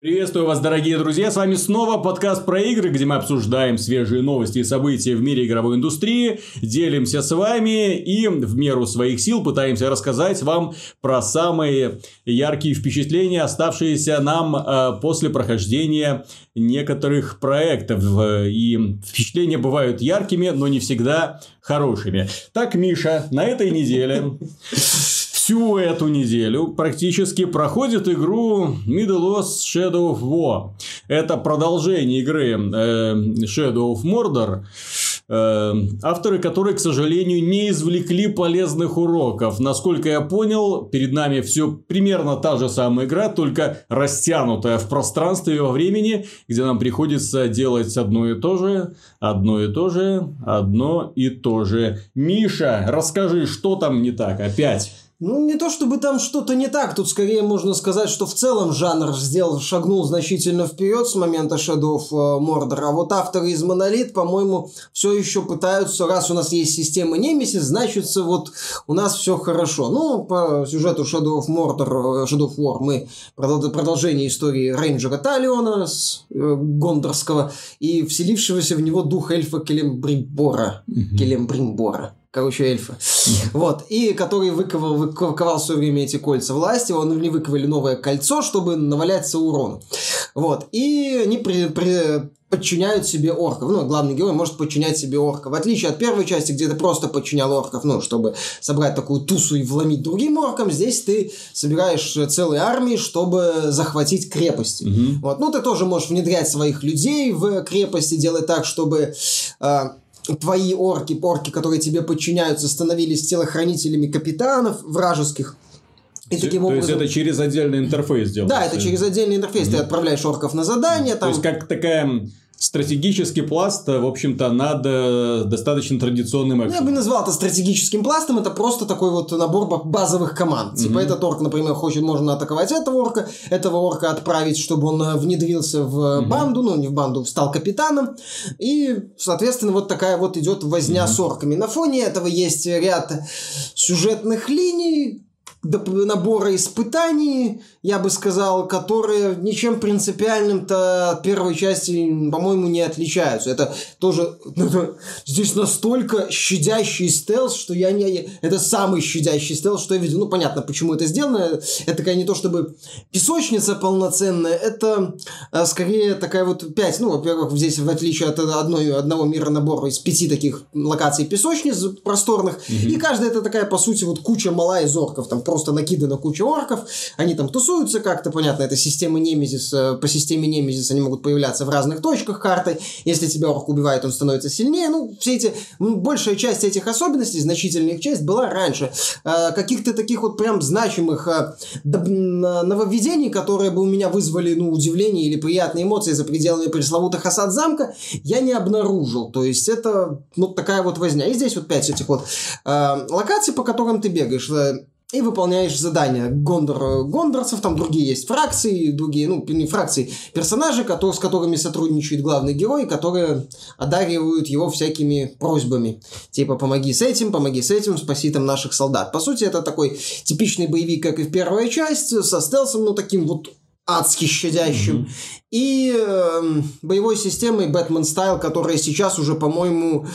Приветствую вас, дорогие друзья! С вами снова подкаст про игры, где мы обсуждаем свежие новости и события в мире игровой индустрии, делимся с вами и в меру своих сил пытаемся рассказать вам про самые яркие впечатления, оставшиеся нам э, после прохождения некоторых проектов. И впечатления бывают яркими, но не всегда хорошими. Так, Миша, на этой неделе всю эту неделю практически проходит игру Middle-earth Shadow of War. Это продолжение игры э, Shadow of Mordor, э, авторы которой, к сожалению, не извлекли полезных уроков. Насколько я понял, перед нами все примерно та же самая игра, только растянутая в пространстве и во времени, где нам приходится делать одно и то же, одно и то же, одно и то же. Миша, расскажи, что там не так опять? Ну, не то чтобы там что-то не так, тут скорее можно сказать, что в целом жанр сделал, шагнул значительно вперед с момента Shadow of э, Mordor, а вот авторы из Monolith, по-моему, все еще пытаются, раз у нас есть система Nemesis, значит, вот у нас все хорошо. Ну, по сюжету Shadow of Mordor, э, Shadow of War мы продолжение истории рейнджера Талиона с э, Гондорского и вселившегося в него дух эльфа Келембримбора. Mm-hmm. Келембримбора короче, эльфа. Вот. И который выковал, выковал в свое время эти кольца власти, он не выковали новое кольцо, чтобы навалять Саурону. Вот. И они при, при, подчиняют себе орков. Ну, главный герой может подчинять себе орков. В отличие от первой части, где ты просто подчинял орков, ну, чтобы собрать такую тусу и вломить другим оркам, здесь ты собираешь целые армии, чтобы захватить крепости. Угу. Вот. Ну, ты тоже можешь внедрять своих людей в крепости, делать так, чтобы... Э, твои орки, орки, которые тебе подчиняются, становились телохранителями капитанов вражеских. И таким образом... То есть это через отдельный интерфейс делается? Да, это через отдельный интерфейс. Mm-hmm. Ты отправляешь орков на задание. Там... То есть как такая стратегический пласт, в общем-то, над э, достаточно традиционным экшеном. Я бы назвал это стратегическим пластом, это просто такой вот набор базовых команд. Mm-hmm. Типа этот орк, например, хочет, можно атаковать этого орка, этого орка отправить, чтобы он э, внедрился в mm-hmm. банду, ну не в банду, стал капитаном. И, соответственно, вот такая вот идет возня mm-hmm. с орками. На фоне этого есть ряд сюжетных линий, набора испытаний, я бы сказал, которые ничем принципиальным-то от первой части, по-моему, не отличаются. Это тоже здесь настолько щадящий стелс, что я не... Это самый щадящий стелс, что я видел. Ну, понятно, почему это сделано. Это такая не то чтобы песочница полноценная, это а, скорее такая вот пять. Ну, во-первых, здесь, в отличие от одной, одного мира набора из пяти таких локаций песочниц просторных, mm-hmm. и каждая это такая, по сути, вот куча мала из орков. Там просто накидана куча орков, они там тусуются как-то, понятно, это система Немезис, э, по системе Немезис они могут появляться в разных точках карты, если тебя орк убивает, он становится сильнее, ну, все эти, большая часть этих особенностей, значительная их часть была раньше. Э, каких-то таких вот прям значимых э, нововведений, которые бы у меня вызвали, ну, удивление или приятные эмоции за пределами пресловутых осад замка, я не обнаружил, то есть это, ну, такая вот возня. И здесь вот пять этих вот локаций, по которым ты бегаешь и выполняешь задания Гондор, гондорцев, там другие есть фракции, другие, ну, не фракции, персонажи, которые, с которыми сотрудничает главный герой, которые одаривают его всякими просьбами. Типа, помоги с этим, помоги с этим, спаси там наших солдат. По сути, это такой типичный боевик, как и в первой части, со стелсом, ну, таким вот адски щадящим. Mm-hmm и э, боевой системой Batman Style, которая сейчас уже, по-моему,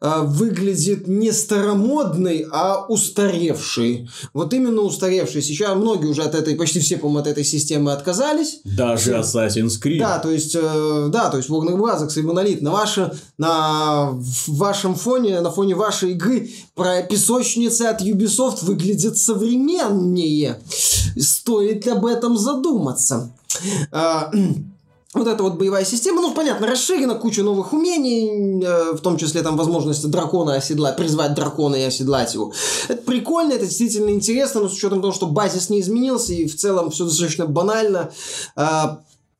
э, выглядит не старомодной, а устаревшей. Вот именно устаревшей. Сейчас многие уже от этой, почти все, по-моему, от этой системы отказались. Даже Assassin's Creed. Да, то есть, э, да, то есть Warner Bros. и Monolith на, ваше, на вашем фоне, на фоне вашей игры про песочницы от Ubisoft выглядят современнее. Стоит об этом задуматься. Э, вот эта вот боевая система, ну, понятно, расширена, куча новых умений, э, в том числе там возможность дракона оседлать, призвать дракона и оседлать его. Это прикольно, это действительно интересно, но с учетом того, что базис не изменился, и в целом все достаточно банально, э,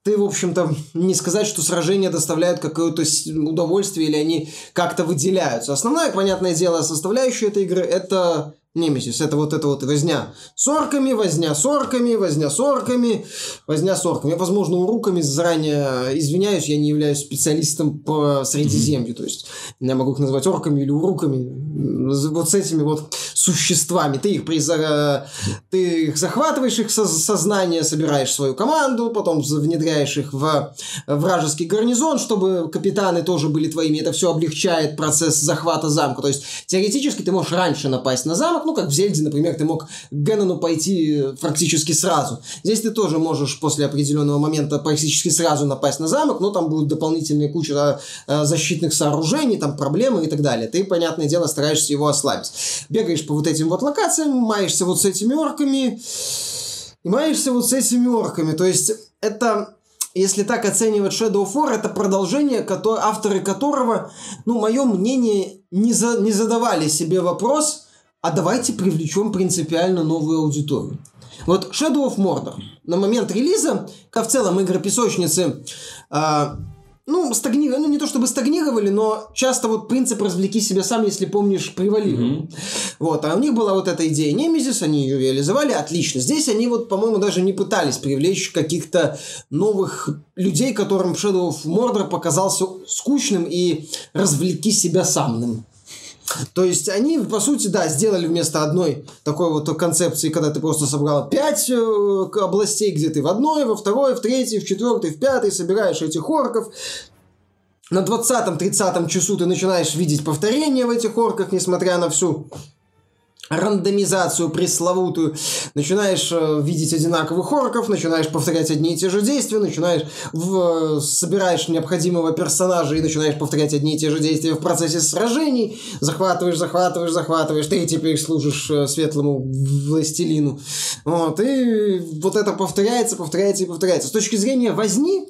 ты, в общем-то, не сказать, что сражения доставляют какое-то удовольствие или они как-то выделяются. Основная, понятное дело, составляющая этой игры – это Немесис, это вот это вот возня с орками, возня с орками, возня с орками, возня с орками. Я, возможно, уруками заранее извиняюсь, я не являюсь специалистом по Средиземью, то есть я могу их назвать орками или уруками. Вот с этими вот существами. Ты их, приза... ты их захватываешь, их сознание, собираешь свою команду, потом внедряешь их в вражеский гарнизон, чтобы капитаны тоже были твоими. Это все облегчает процесс захвата замка. То есть, теоретически ты можешь раньше напасть на замок, ну, как в Зельде, например, ты мог к Геннону пойти практически сразу. Здесь ты тоже можешь после определенного момента практически сразу напасть на замок, но там будут дополнительные куча э, защитных сооружений, там проблемы и так далее. Ты, понятное дело, стараешься его ослабить. Бегаешь по вот этим вот локациям, маешься вот с этими орками, и маешься вот с этими орками. То есть, это если так оценивать Shadow of War, это продолжение, авторы которого, ну, мое мнение, не, за, не задавали себе вопрос, а давайте привлечем принципиально новую аудиторию. Вот Shadow of Mordor на момент релиза, как в целом игры песочницы, э, ну, стагнировали, ну, не то чтобы стагнировали, но часто вот принцип «развлеки себя сам, если помнишь, превалировал. Mm-hmm. Вот, а у них была вот эта идея Немезис, они ее реализовали, отлично. Здесь они вот, по-моему, даже не пытались привлечь каких-то новых людей, которым Shadow of Mordor показался скучным и «развлеки себя самным». То есть они, по сути, да, сделали вместо одной такой вот концепции, когда ты просто собрал пять э, областей, где ты в одной, во второй, в третьей, в четвертой, в пятой собираешь этих орков. На 20-30 часу ты начинаешь видеть повторения в этих орках, несмотря на всю рандомизацию пресловутую, начинаешь э, видеть одинаковых орков, начинаешь повторять одни и те же действия, начинаешь в, э, собираешь необходимого персонажа и начинаешь повторять одни и те же действия в процессе сражений, захватываешь, захватываешь, захватываешь, ты теперь служишь э, светлому властелину. Вот, и вот это повторяется, повторяется и повторяется. С точки зрения возни,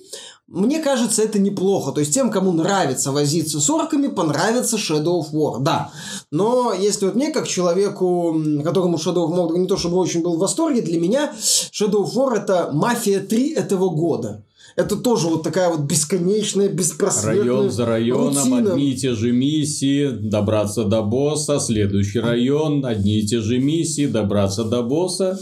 мне кажется, это неплохо. То есть тем, кому нравится возиться с орками, понравится Shadow of War, да. Но если вот мне, как человеку, которому Shadow of War не то чтобы очень был в восторге, для меня Shadow of War это мафия 3 этого года. Это тоже вот такая вот бесконечная, беспросветная Район за районом, рутина. одни и те же миссии, добраться до босса, следующий район, одни и те же миссии, добраться до босса.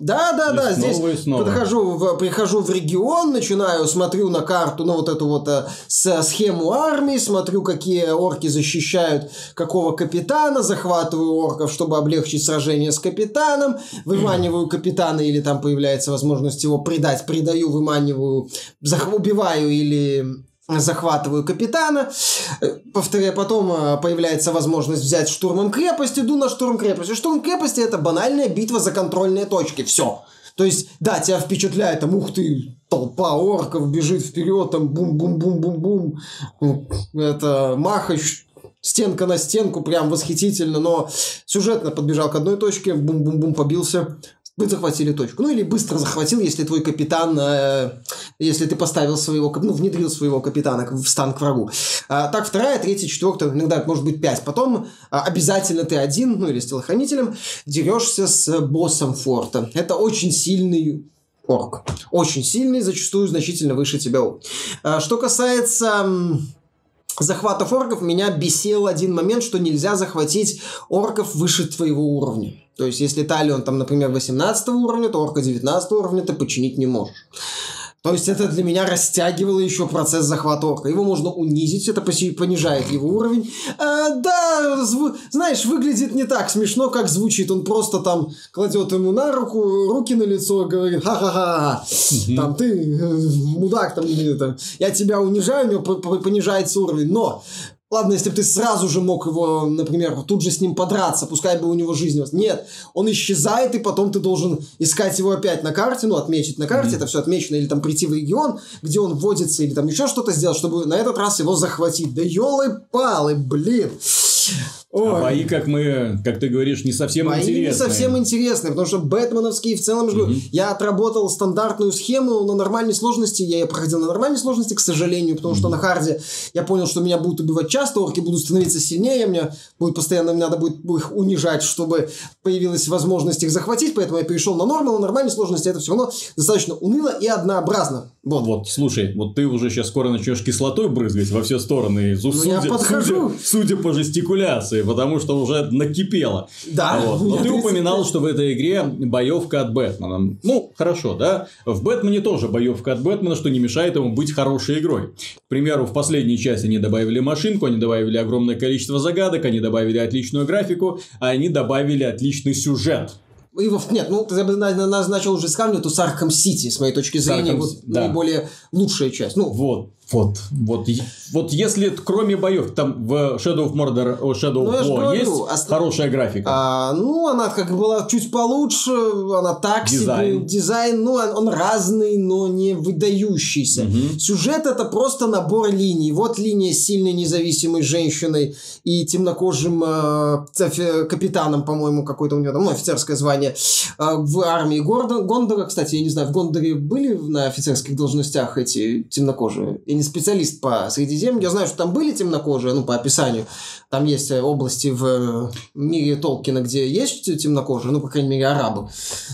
Да, да, и да, здесь и снова. Подхожу в, прихожу в регион, начинаю, смотрю на карту, ну вот эту вот э, с, схему армии, смотрю, какие орки защищают какого капитана, захватываю орков, чтобы облегчить сражение с капитаном, выманиваю капитана или там появляется возможность его предать, предаю, выманиваю, зах, убиваю или захватываю капитана, э, повторяю, потом э, появляется возможность взять штурмом крепость, иду на штурм крепости. Штурм крепости это банальная битва за контрольные точки, все. То есть, да, тебя впечатляет, там, ух ты, толпа орков бежит вперед, там, бум-бум-бум-бум-бум, это махач, стенка на стенку, прям восхитительно, но сюжетно подбежал к одной точке, бум-бум-бум побился, вы захватили точку. Ну, или быстро захватил, если твой капитан, э, если ты поставил своего, ну, внедрил своего капитана в стан к врагу. А, так, вторая, третья, четвертая, иногда может быть пять. Потом а, обязательно ты один, ну, или с телохранителем, дерешься с боссом форта. Это очень сильный орк. Очень сильный, зачастую значительно выше тебя. А, что касается захватов орков, меня бесил один момент, что нельзя захватить орков выше твоего уровня. То есть, если талион там, например, 18 уровня, то орка 19 уровня ты починить не можешь. То есть это для меня растягивало еще процесс захвата орка. Его можно унизить, это понижает его уровень. А, да, зву- знаешь, выглядит не так смешно, как звучит. Он просто там кладет ему на руку, руки на лицо, говорит, ха-ха-ха, там ты э, мудак, там, там, я тебя унижаю, у него понижается уровень. Но Ладно, если бы ты сразу же мог его, например, тут же с ним подраться, пускай бы у него жизнь... Нет, он исчезает, и потом ты должен искать его опять на карте, ну, отметить на карте, mm-hmm. это все отмечено, или там прийти в регион, где он вводится, или там еще что-то сделать, чтобы на этот раз его захватить. Да елы-палы, блин! Ой. А бои, как мы, как ты говоришь, не совсем бои интересные. не совсем интересные, потому что бэтменовские в целом же... Mm-hmm. Я отработал стандартную схему на нормальной сложности, я ее проходил на нормальной сложности, к сожалению, потому mm-hmm. что на харде я понял, что меня будут убивать часто, орки будут становиться сильнее, мне будет постоянно надо будет их унижать, чтобы появилась возможность их захватить, поэтому я перешел на нормал, на нормальной сложности это все равно достаточно уныло и однообразно. Вот, вот, слушай, вот ты уже сейчас скоро начнешь кислотой брызгать во все стороны, ну, судя, я подхожу. Судя, судя по жестикуляции, потому что уже накипело. Да. Вот. Но ты упоминал, что в этой игре боевка от Бэтмена. Ну, хорошо, да. В Бэтмене тоже боевка от Бэтмена, что не мешает ему быть хорошей игрой. К примеру, в последней части они добавили машинку, они добавили огромное количество загадок, они добавили отличную графику, а они добавили отличный сюжет. Его, нет, ну, ты бы назначил уже с то с Arkham City, с моей точки зрения, Arkham, вот да. наиболее лучшая часть. Ну, вот. Вот, вот, вот если кроме боев, там в Shadow of Mordor, Shadow of ну, War есть ост... хорошая графика? А, ну, она как была чуть получше, она так дизайн. себе, дизайн, ну, он, он разный, но не выдающийся. Угу. Сюжет это просто набор линий. Вот линия с сильной независимой женщиной и темнокожим э, капитаном, по-моему, какой-то у него там, ну, офицерское звание, э, в армии Гордон, Гондора. Кстати, я не знаю, в Гондоре были на офицерских должностях эти темнокожие? Я не специалист по Средиземью, я знаю, что там были темнокожие, ну, по описанию. Там есть э, области в э, мире Толкина, где есть темнокожие, ну, по крайней мере, арабы.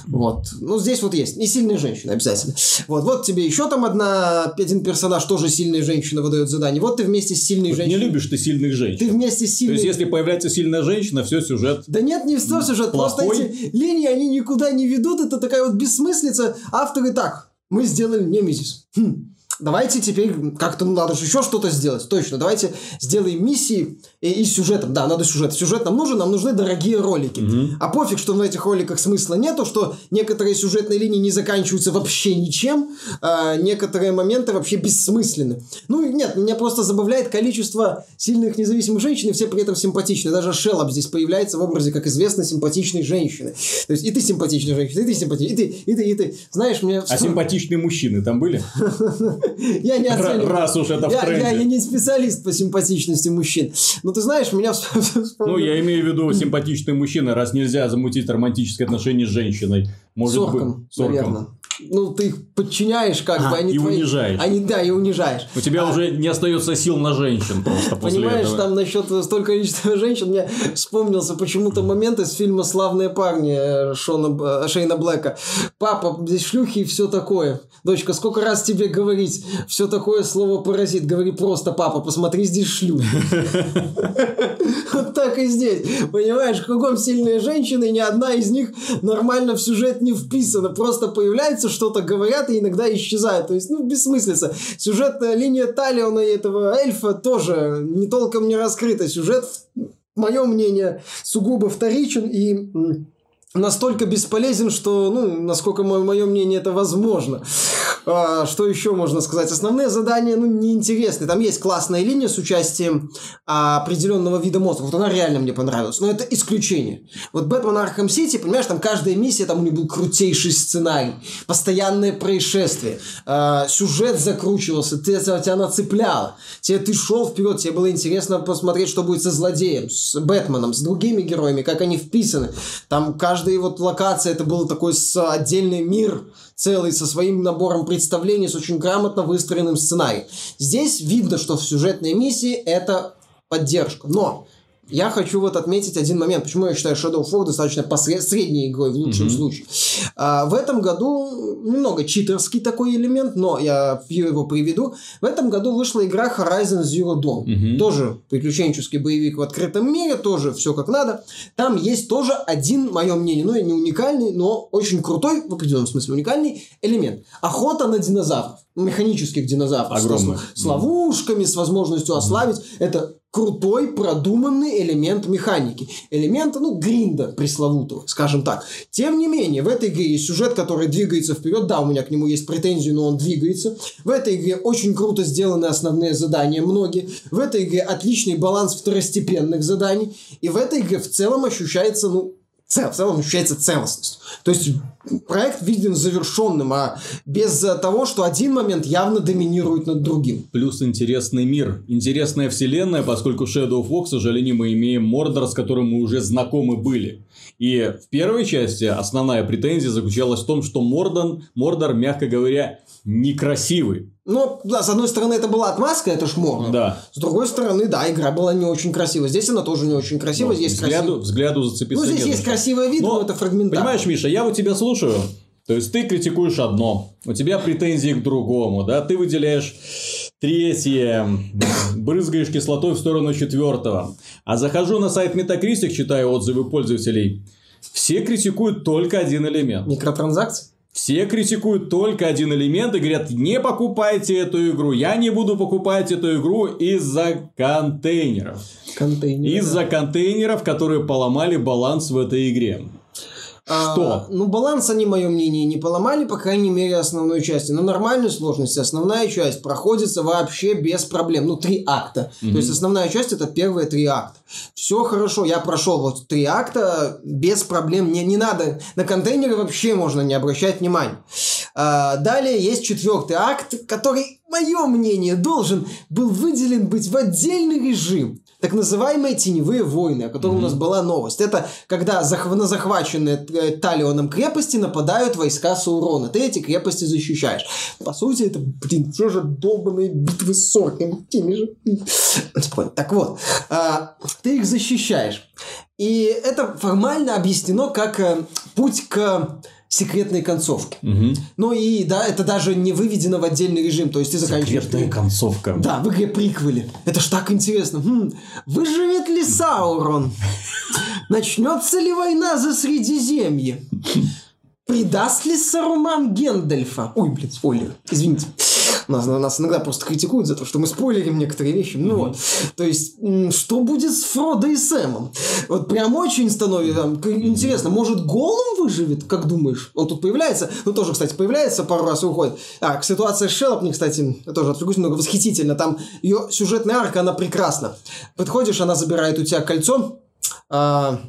Вот. Ну, здесь вот есть. И сильные женщины обязательно. Вот, вот тебе еще там одна, один персонаж, тоже сильная женщина выдает задание. Вот ты вместе с сильной вот женщиной. Не любишь ты сильных женщин. Ты вместе с сильной... То есть, если появляется сильная женщина, все, сюжет Да нет, не все сюжет. Плохой. Просто эти линии, они никуда не ведут. Это такая вот бессмыслица. Авторы так, мы сделали Немезис. Хм давайте теперь как-то ну, надо же еще что-то сделать. Точно, давайте сделаем миссии и, и сюжетом. Да, надо сюжет. Сюжет нам нужен, нам нужны дорогие ролики. Угу. А пофиг, что в этих роликах смысла нету, что некоторые сюжетные линии не заканчиваются вообще ничем, а некоторые моменты вообще бессмысленны. Ну, нет, меня просто забавляет количество сильных независимых женщин, и все при этом симпатичны. Даже Шеллоп здесь появляется в образе, как известно, симпатичной женщины. То есть и ты симпатичная женщина, и ты симпатичная, и ты, и ты, и ты. Знаешь, мне... А симпатичные мужчины там были? Я не оцениваю. Раз уж это в я, я, я не специалист по симпатичности мужчин. Но ты знаешь, меня... Ну, я имею в виду симпатичные мужчины, раз нельзя замутить романтические отношения с женщиной. Может Сорком, быть, сорком. наверное ну, ты их подчиняешь как а, бы. Они и твои... унижаешь. Они, да, и унижаешь. У тебя а... уже не остается сил на женщин просто после Понимаешь, этого. там насчет столько количества женщин, мне вспомнился почему-то момент из фильма «Славные парни» Шона, э, Шейна Блэка. Папа, здесь шлюхи и все такое. Дочка, сколько раз тебе говорить все такое слово паразит? Говори просто, папа, посмотри, здесь шлюхи. Вот так и здесь. Понимаешь, кругом сильные женщины, ни одна из них нормально в сюжет не вписана. Просто появляется что-то говорят и иногда исчезают. То есть, ну, бессмыслица. Сюжетная линия Талиона и этого эльфа тоже не толком не раскрыта. Сюжет, мое мнение, сугубо вторичен и настолько бесполезен, что, ну, насколько мое, мнение, это возможно. А, что еще можно сказать? Основные задания, ну, неинтересны. Там есть классная линия с участием а, определенного вида монстров. Вот она реально мне понравилась. Но это исключение. Вот Batman Arkham City, понимаешь, там каждая миссия, там у них был крутейший сценарий. Постоянные происшествия. А, сюжет закручивался, ты, тебя нацепляло. Тебе ты шел вперед, тебе было интересно посмотреть, что будет со злодеем, с Бэтменом, с другими героями, как они вписаны. Там каждая вот локация это был такой с отдельный мир целый со своим набором представлений, с очень грамотно выстроенным сценарием. Здесь видно, что в сюжетной миссии это поддержка. Но я хочу вот отметить один момент, почему я считаю Shadow of War достаточно посред... средней игрой в лучшем mm-hmm. случае. А, в этом году немного читерский такой элемент, но я его приведу. В этом году вышла игра Horizon Zero Dawn. Mm-hmm. Тоже приключенческий боевик в открытом мире, тоже все как надо. Там есть тоже один, мое мнение, ну и не уникальный, но очень крутой, в определенном смысле уникальный элемент. Охота на динозавров механических динозавров Огромных. С, с ловушками, с возможностью ослабить. Mm-hmm. Это крутой, продуманный элемент механики. Элемент, ну, гринда пресловутого, скажем так. Тем не менее, в этой игре есть сюжет, который двигается вперед. Да, у меня к нему есть претензии, но он двигается. В этой игре очень круто сделаны основные задания, многие. В этой игре отличный баланс второстепенных заданий. И в этой игре в целом ощущается, ну, в целом ощущается целостность. То есть проект виден завершенным, а без того, что один момент явно доминирует над другим. Плюс интересный мир, интересная вселенная, поскольку Shadow of War, к сожалению, мы имеем Мордор, с которым мы уже знакомы были. И в первой части основная претензия заключалась в том, что Мордон, Мордор, мягко говоря, некрасивый. Ну, да, с одной стороны, это была отмазка, это ж Мордор. Да. С другой стороны, да, игра была не очень красивая. Здесь она тоже не очень красивая. здесь взгляду, красив... взгляду зацепиться Ну, здесь есть красивый вид, но, но это фрагментарно. Понимаешь, Миша, я вот тебя слушаю, То есть ты критикуешь одно, у тебя претензии к другому, да, ты выделяешь третье, брызгаешь кислотой в сторону четвертого. А захожу на сайт Metacritic, читаю отзывы пользователей, все критикуют только один элемент. Микротранзакции? Все критикуют только один элемент и говорят, не покупайте эту игру, я не буду покупать эту игру из-за контейнеров. Контейнеры. Из-за контейнеров, которые поломали баланс в этой игре. Что? А, ну, баланс они, мое мнение, не поломали, по крайней мере, основной части. На нормальной сложности основная часть проходится вообще без проблем. Ну, три акта. Мгм. То есть, основная часть это первые три акта. Все хорошо, я прошел вот три акта без проблем. Мне не надо, на контейнеры вообще можно не обращать внимания. А, далее есть четвертый акт, который, мое мнение, должен был выделен быть в отдельный режим. Так называемые теневые войны, о котором у нас была новость. Это когда зах- на захваченные э, Талионом крепости нападают войска Саурона. Ты эти крепости защищаешь. По сути, это, блин, те же долбанные битвы с орками. Теми же. Так вот, а, ты их защищаешь. И это формально объяснено как э, путь к секретной концовке. Мгм. Ну и да, это даже не выведено в отдельный режим. То есть ты заканчиваешь... Секретная концовка. Да, в игре приквеле. Это ж так интересно. Хм, выживет ли Саурон? Начнется ли война за Средиземье? Предаст ли Саруман Гендальфа? Ой, блин, спойлер. Извините. Нас, нас иногда просто критикуют за то, что мы спойлерим некоторые вещи. Ну вот. То есть, что будет с Фродо и Сэмом? Вот прям очень становится там, интересно. Может, Голум выживет, как думаешь? Он тут появляется. Ну, тоже, кстати, появляется пару раз и уходит. А, к ситуации с Шелопни, кстати, тоже отвлекусь немного, восхитительно. Там ее сюжетная арка, она прекрасна. Подходишь, она забирает у тебя кольцо. а,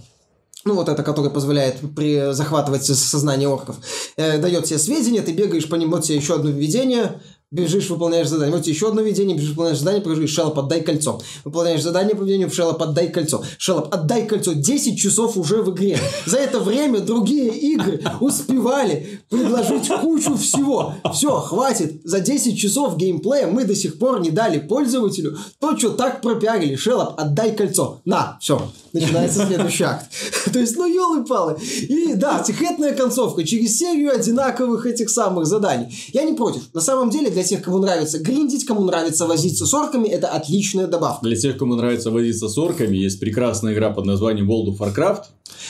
ну, вот это, которое позволяет при... захватывать со- сознание орков, э, дает тебе сведения, ты бегаешь по нему, вот тебе еще одно введение, бежишь, выполняешь задание. Вот еще одно видение, бежишь, выполняешь задание, покажи, Шелоп, отдай кольцо. Выполняешь задание по видению, Шелоп, отдай кольцо. Шелоп, отдай кольцо. 10 часов уже в игре. За это время другие игры успевали предложить кучу всего. Все, хватит. За 10 часов геймплея мы до сих пор не дали пользователю то, что так пропиарили. Шелоп, отдай кольцо. На, все. Начинается следующий акт. То есть, ну, елы-палы. И да, секретная концовка через серию одинаковых этих самых заданий. Я не против. На самом деле, для тех, кому нравится гриндить, кому нравится возиться с орками, это отличная добавка. Для тех, кому нравится возиться с орками, есть прекрасная игра под названием World of Warcraft.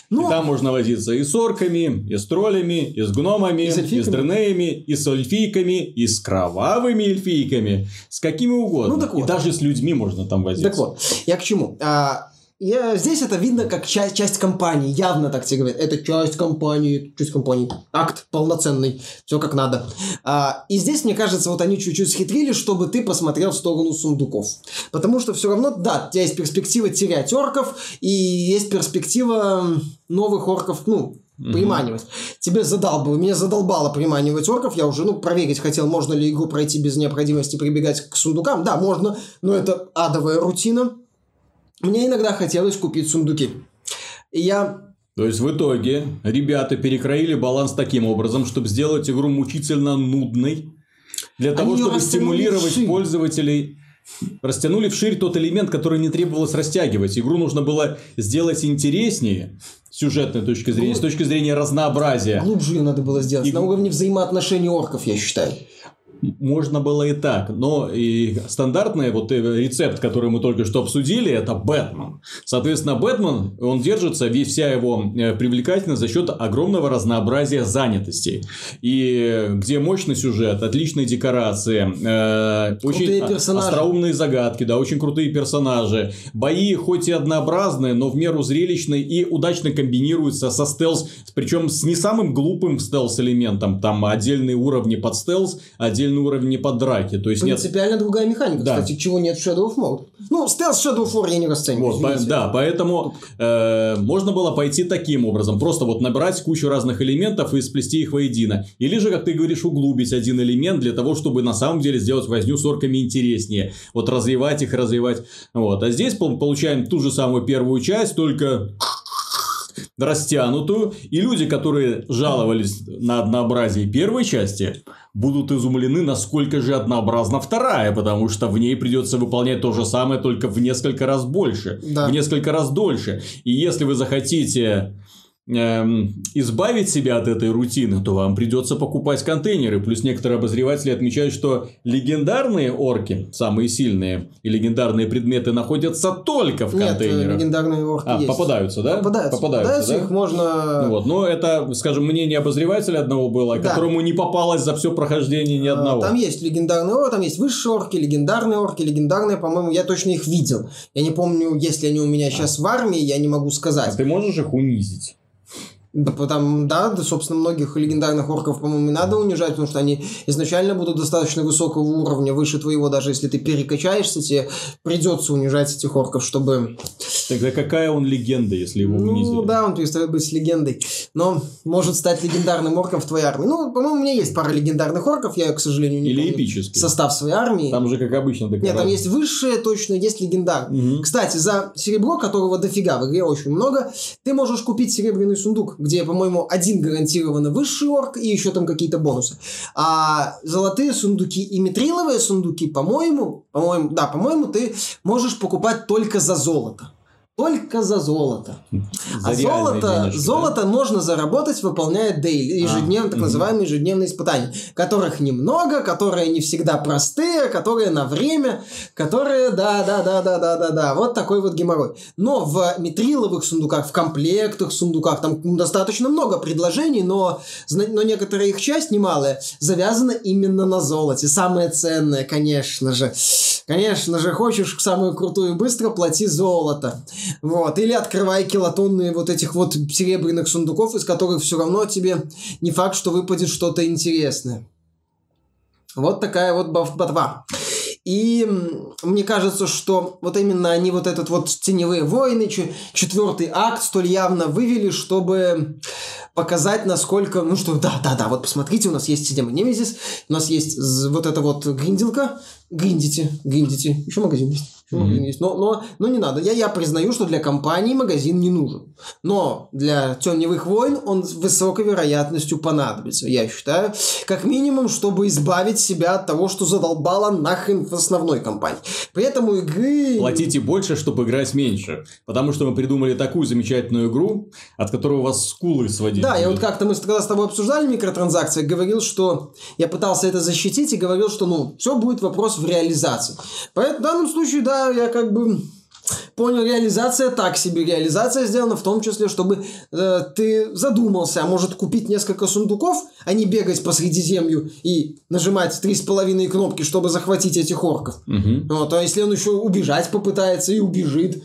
Ну, И там можно возиться и с орками, и с троллями, и с гномами, И и с с, эльфийками. дренеями, и с эльфийками, и с кровавыми эльфийками, с какими угодно. Ну, так вот. И даже с людьми можно там возиться. Так вот, я к чему? А, я, здесь это видно как часть, часть компании, явно так тебе говорят. Это часть компании, часть компании. Акт полноценный, все как надо. А, и здесь, мне кажется, вот они чуть-чуть схитрили, чтобы ты посмотрел в сторону сундуков. Потому что все равно, да, у тебя есть перспектива терять орков, и есть перспектива новых орков, ну, приманивать. Тебе задалбало, меня задолбало приманивать орков, я уже, ну, проверить хотел, можно ли игру пройти без необходимости прибегать к сундукам. Да, можно, но это адовая рутина. Мне иногда хотелось купить сундуки. И я То есть, в итоге, ребята перекроили баланс таким образом, чтобы сделать игру мучительно нудной. Для того, её чтобы стимулировать вширь. пользователей. Растянули вширь тот элемент, который не требовалось растягивать. Игру нужно было сделать интереснее с сюжетной точки зрения, с точки зрения разнообразия. глубже ее надо было сделать. И- На уровне взаимоотношений орков, я считаю. Можно было и так, но и стандартный вот э, рецепт, который мы только что обсудили, это Бэтмен. Соответственно, Бэтмен, он держится, весь вся его э, привлекательность за счет огромного разнообразия занятостей. И где мощный сюжет, отличные декорации, э, очень о- персонажи. остроумные загадки, да, очень крутые персонажи. Бои хоть и однообразные, но в меру зрелищные и удачно комбинируются со стелс, причем с не самым глупым стелс-элементом. Там отдельные уровни под стелс, отдельные уровни под драки. То есть нет Принципиально другая механика, Да. кстати, чего нет в Shadow of Mordor. Ну, стелс Shadow of War я не расцениваю. Вот, по- да, поэтому э, можно было пойти таким образом, просто вот набрать кучу разных элементов и сплести их воедино. Или же, как ты говоришь, углубить один элемент для того, чтобы на самом деле сделать возню с орками интереснее. Вот развивать их, развивать. Вот. А здесь пол- получаем ту же самую первую часть, только растянутую, и люди, которые жаловались на однообразие первой части, будут изумлены, насколько же однообразна вторая, потому что в ней придется выполнять то же самое, только в несколько раз больше, Да. в несколько раз дольше. И если вы захотите эм, избавить себя от этой рутины, то вам придется покупать контейнеры. Плюс некоторые обозреватели отмечают, что легендарные орки, самые сильные, и легендарные предметы находятся только в Нет, контейнерах. легендарные орки А, есть. попадаются, да? Попадаются. Попадаются, да? их можно... Ну Вот, но это, скажем, мнение обозревателя одного было, Да. которому не попалось за все прохождение ни А, одного. Там есть легендарные орки, там есть высшие орки, легендарные орки, легендарные, по-моему, я точно их видел. Я не помню, есть ли они у меня сейчас в армии, я не могу А сказать. ты можешь их унизить? Да, потому, да, да, собственно, многих легендарных орков, по-моему, не надо унижать, потому что они изначально будут достаточно высокого уровня, выше твоего, даже если ты перекачаешься, тебе придется унижать этих орков, чтобы... Тогда какая он легенда, если его унизили? Ну, да, он перестает быть легендой, но может стать легендарным орком в твоей армии. Ну, по-моему, у меня есть пара легендарных орков, я, к сожалению, не Или помню эпический. состав своей армии. Там же, как обычно, Нет, там есть высшие, точно, есть легендарные. Мгм. Кстати, за серебро, которого дофига в игре очень много, ты можешь купить серебряный сундук, где, по-моему, один гарантированно высший орк и еще там какие-то бонусы. А золотые сундуки и метриловые сундуки, по-моему, по-моему, да, по-моему, ты можешь покупать только за золото. Только за золото. За а золото, денежки, да? золото можно заработать, выполняя дейли, ежедневно, так мгм. называемые ежедневные испытания, которых немного, которые не всегда простые, которые на время, которые, да, да, да, да, да, да, да, вот такой вот геморрой. Но в метриловых сундуках, в комплектах сундуках, там достаточно много предложений, но, но некоторая их часть, немалая, завязана именно на золоте. Самое ценное, конечно же. Конечно же, хочешь самую крутую быстро, плати золото. Вот. Или открывай килотонные вот этих вот серебряных сундуков, из которых все равно тебе не факт, что выпадет что-то интересное. Вот такая вот бав- ботва. И мне кажется, что вот именно они вот этот вот «Теневые войны», четвертый акт столь явно вывели, чтобы показать, насколько, ну что, да-да-да, вот посмотрите, у нас есть система Немезис, у нас есть вот эта вот гринделка, гриндите, гриндите, еще магазин есть. Мгм. магазин есть. Но, но, но не надо. Я, я признаю, что для компании магазин не нужен. Но для теневых войн он с высокой вероятностью понадобится, я считаю. Как минимум, чтобы избавить себя от того, что задолбало нахрен в основной компании. Поэтому игры... Платите больше, чтобы играть меньше. Потому что мы придумали такую замечательную игру, от которой у вас скулы сводить Да, я вот как-то мы когда с тобой обсуждали микротранзакции, говорил, что я пытался это защитить и говорил, что ну, все будет вопрос в реализации. Поэтому в данном случае, да, я как бы понял, реализация так себе. Реализация сделана в том числе, чтобы э, ты задумался, а может купить несколько сундуков, а не бегать по Средиземью и нажимать три с половиной кнопки, чтобы захватить этих орков. Мгм. Вот, а если он еще убежать попытается и убежит,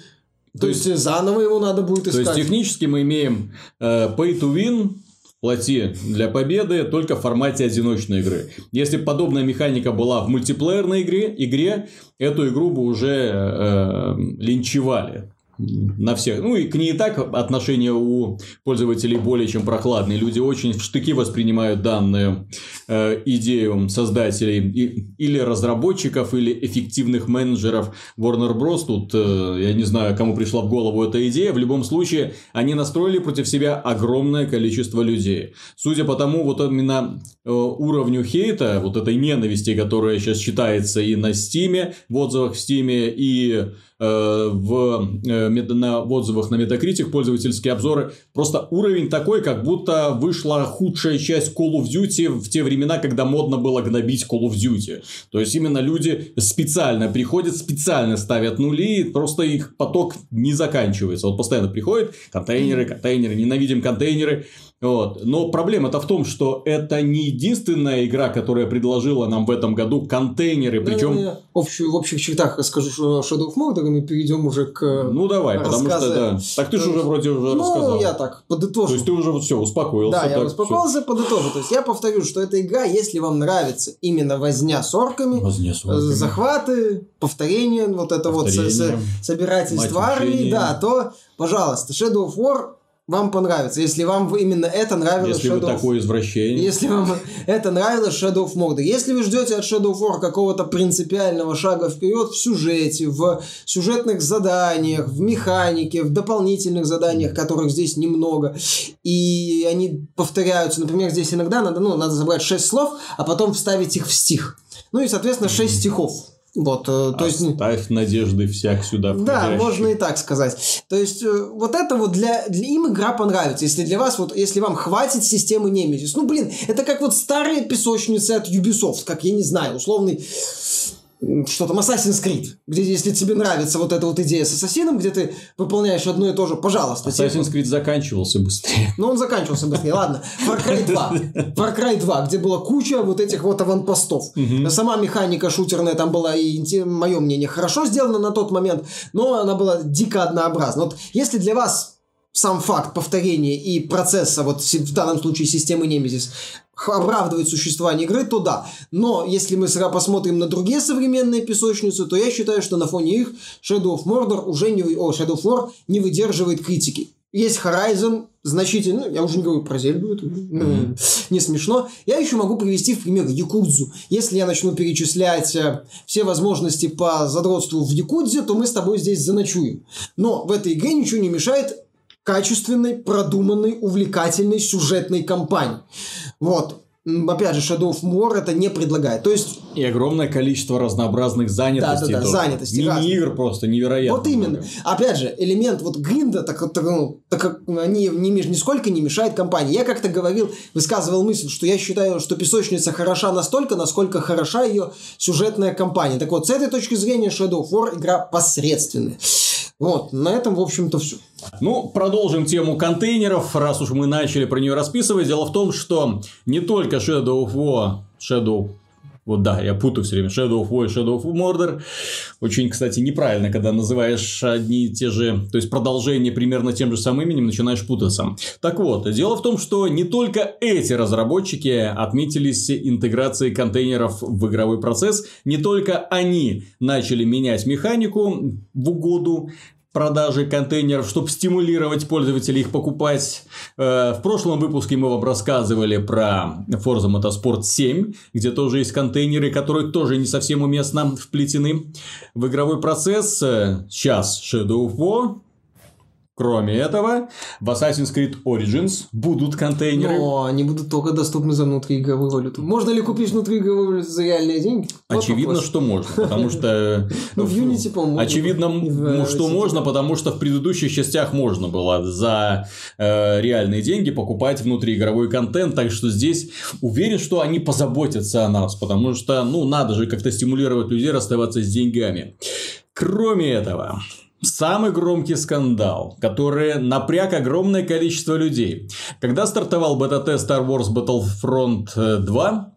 то, есть, заново его надо будет То искать. есть, технически мы имеем э, pay to win, плати для победы только в формате одиночной игры. Если подобная механика была в мультиплеерной игре, игре эту игру бы уже э, линчевали. На всех. Ну, и к ней и так отношения у пользователей более чем прохладные. Люди очень в штыки воспринимают данную э, идею создателей и- или разработчиков, или эффективных менеджеров Warner Bros. Тут э, я не знаю, кому пришла в голову эта идея. В любом случае, они настроили против себя огромное количество людей. Судя по тому, вот именно э, уровню хейта, вот этой ненависти, которая сейчас читается и на Стиме, в отзывах в Стиме, и в, э, на, отзывах на Metacritic пользовательские обзоры. Просто уровень такой, как будто вышла худшая часть Call of Duty в те времена, когда модно было гнобить Call of Duty. То есть, именно люди специально приходят, специально ставят нули, просто их поток не заканчивается. Вот постоянно приходят контейнеры, контейнеры, ненавидим контейнеры. Вот. Но проблема-то в том, что это не единственная игра, которая предложила нам в этом году контейнеры. Причем Да, я общую, в общих чертах расскажу, что Shadow of Mordor, мы перейдем уже к... Ну давай, потому что да. Так ты же уже вроде уже ну, рассказал. я так, подытожу. То есть ты уже вот все успокоился. Да, я так, успокоился, подытожу. То есть я повторю, что эта игра, если вам нравится именно возня с орками, всё. Вознесу. э, захваты, повторение, вот это вот со- со- Повторение. собирательство армии, да, то, пожалуйста, Shadow of War вам понравится. Если вам именно это нравилось Если вы Shadow of такое извращение. Если вам это нравилось Shadow of Mordor. Если вы ждете от Shadow of War какого-то принципиального шага вперед в сюжете, в сюжетных заданиях, в механике, в дополнительных заданиях, которых здесь немного, и они повторяются. Например, здесь иногда надо, ну, надо забрать 6 слов, а потом вставить их в стих. Ну и, соответственно, 6 стихов Вот, э, то есть... Оставь надежды всяк сюда Да, можно и так сказать. То есть, э, вот это вот для, для им игра понравится. Если для вас, вот, если вам хватит системы Nemesis. Ну, блин, это как вот старые песочницы от Ubisoft, как, я не знаю, условный что там Assassin's Creed, где если тебе нравится вот эта вот идея с ассасином, где ты выполняешь одно и то же, пожалуйста. Assassin's Creed заканчивался быстрее. Ну, он заканчивался быстрее, ладно. Far Cry 2. Far Cry 2, где была куча вот этих вот аванпостов. Угу. Сама механика шутерная там была, и, мое мнение, хорошо сделана на тот момент, но она была дико однообразна. Вот если для вас сам факт повторения и процесса, вот в данном случае системы Nemesis, оправдывает существование игры, то да. Но если мы посмотрим на другие современные песочницы, то я считаю, что на фоне их Shadow of Mordor уже не, о, Shadow of War не выдерживает критики. Есть Horizon, значительно, я уже не говорю про Зельду, это mm-hmm. не смешно. Я еще могу привести в пример Якудзу. Если я начну перечислять э, все возможности по задротству в Якудзе, то мы с тобой здесь заночуем. Но в этой игре ничего не мешает качественной, продуманной, увлекательной сюжетной кампании. Вот. Опять же, Shadow of War это не предлагает. То есть... И огромное количество разнообразных занятостей. Да, да, да, занятостей. Мини-игр просто невероятно. Вот именно. Много. Опять же, элемент вот гринда, так, так, ну, так как они не, нисколько не мешает компании. Я как-то говорил, высказывал мысль, что я считаю, что песочница хороша настолько, насколько хороша ее сюжетная кампания. Так вот, с этой точки зрения Shadow of War игра посредственная. Вот, на этом, в общем-то, все. Ну, продолжим тему контейнеров, раз уж мы начали про нее расписывать. Дело в том, что не только Shadow of War, Shadow вот да, я путаю все время Shadow of War и Shadow of Mordor. Очень, кстати, неправильно, когда называешь одни и те же, то есть продолжение примерно тем же самым именем, начинаешь путаться. Так вот, дело в том, что не только эти разработчики отметились интеграцией контейнеров в игровой процесс, не только они начали менять механику в угоду продажи контейнеров, чтобы стимулировать пользователей их покупать. Э, в прошлом выпуске мы вам рассказывали про Forza Motorsport 7, где тоже есть контейнеры, которые тоже не совсем уместно вплетены в игровой процесс. Э, сейчас Shadow of War, Кроме этого, в Assassin's Creed Origins будут контейнеры. Но они будут только доступны за внутриигровую валюту. Можно ли купить внутриигровую валюту за реальные деньги? Очевидно, что можно, потому что... Ну, в Unity, по-моему. Очевидно, что можно, потому что в предыдущих частях можно было за э, реальные деньги покупать внутриигровой контент, так что здесь уверен, что они позаботятся о нас, потому что, ну, надо же как-то стимулировать людей расставаться с деньгами. Кроме этого, Самый громкий скандал, который напряг огромное количество людей. Когда стартовал бета-тест Star Wars Battlefront 2,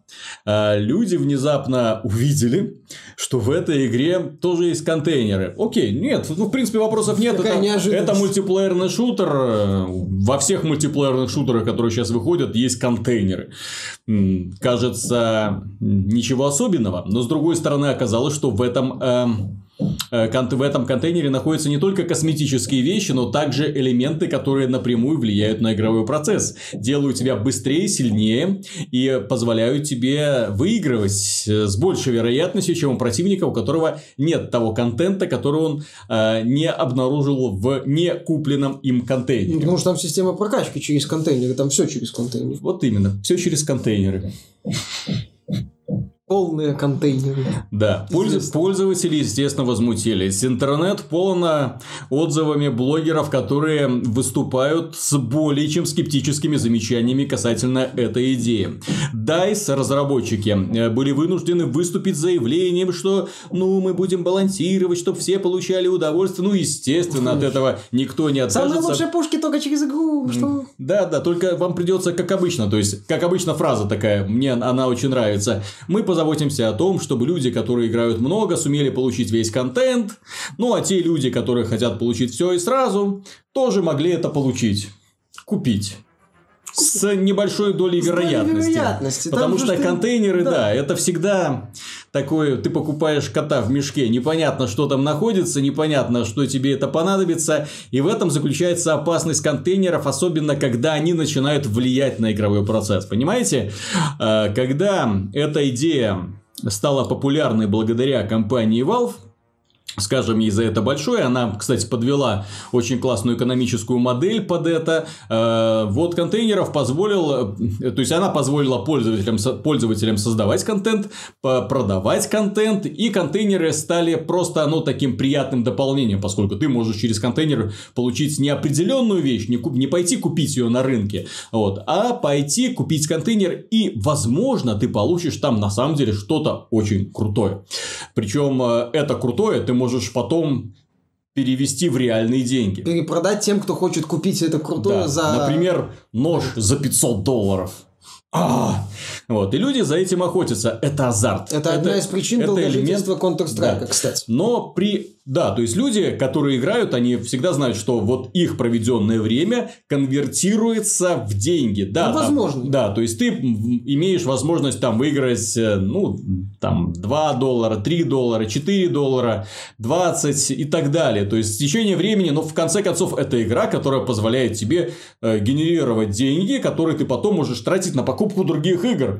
э, люди внезапно увидели, что в этой игре тоже есть контейнеры. Окей, нет, ну, в принципе, вопросов нет. это, это мультиплеерный шутер. Во всех мультиплеерных шутерах, которые сейчас выходят, есть контейнеры. Кажется, ничего особенного. Но, с другой стороны, оказалось, что в этом... Э, Э, в этом контейнере находятся не только косметические вещи, но также элементы, которые напрямую влияют на игровой процесс, делают тебя быстрее, сильнее и позволяют тебе выигрывать э, с большей вероятностью, чем у противника, у которого нет того контента, который он э, не обнаружил в не купленном им контейнере. Потому что там система прокачки через контейнеры, там все через контейнеры. Вот именно, все через контейнеры. Полные контейнеры. Да, Польз... пользователи, естественно, возмутились. Интернет полно отзывами блогеров, которые выступают с более чем скептическими замечаниями касательно этой идеи. DICE, разработчики, э, были вынуждены выступить с заявлением, что ну мы будем балансировать, чтобы все получали удовольствие. Ну, естественно, от этого никто не откажется. Самые лучшие пушки только через игру. Что? Да, да, только вам придется как обычно. То есть, как обычно фраза такая, мне она очень нравится. Мы позаботимся позаботимся о том, чтобы люди, которые играют много, сумели получить весь контент. Ну, а те люди, которые хотят получить все и сразу, тоже могли это получить. Купить. С небольшой долей вероятности. вероятности. Потому что, что контейнеры, да. да, это всегда такое, ты покупаешь кота в мешке, непонятно, что там находится, непонятно, что тебе это понадобится. И в этом заключается опасность контейнеров, особенно когда они начинают влиять на игровой процесс. Понимаете? А, когда эта идея стала популярной благодаря компании Valve, скажем ей за это большое. Она, кстати, подвела очень классную экономическую модель под это. Э, вот контейнеров позволил, э, то есть она позволила пользователям, пользователям создавать контент, продавать контент, и контейнеры стали просто, ну, таким приятным дополнением, поскольку ты можешь через контейнер получить не определенную вещь, не, куп, не пойти купить ее на рынке, вот, а пойти купить контейнер, и, возможно, ты получишь там на самом деле что-то очень крутое. Причем э, это крутое ты можешь потом перевести в реальные деньги. Перепродать тем, кто хочет купить это крутое да. за... Например, нож за 500 долларов. А, вот, и люди за этим охотятся. Это азарт. Это, это одна из причин это долгожительства Counter-Strike, да. кстати. Но при да, то есть люди, которые играют, они всегда знают, что вот их проведенное время конвертируется в деньги. Да, ну, возможно. Там, да, то есть ты имеешь возможность там выиграть, э, ну, там 2 доллара, 3 доллара, 4 доллара, 20 и так далее. То есть в течение времени, но в конце концов это игра, которая позволяет тебе э, генерировать деньги, которые ты потом можешь тратить на покупку других игр.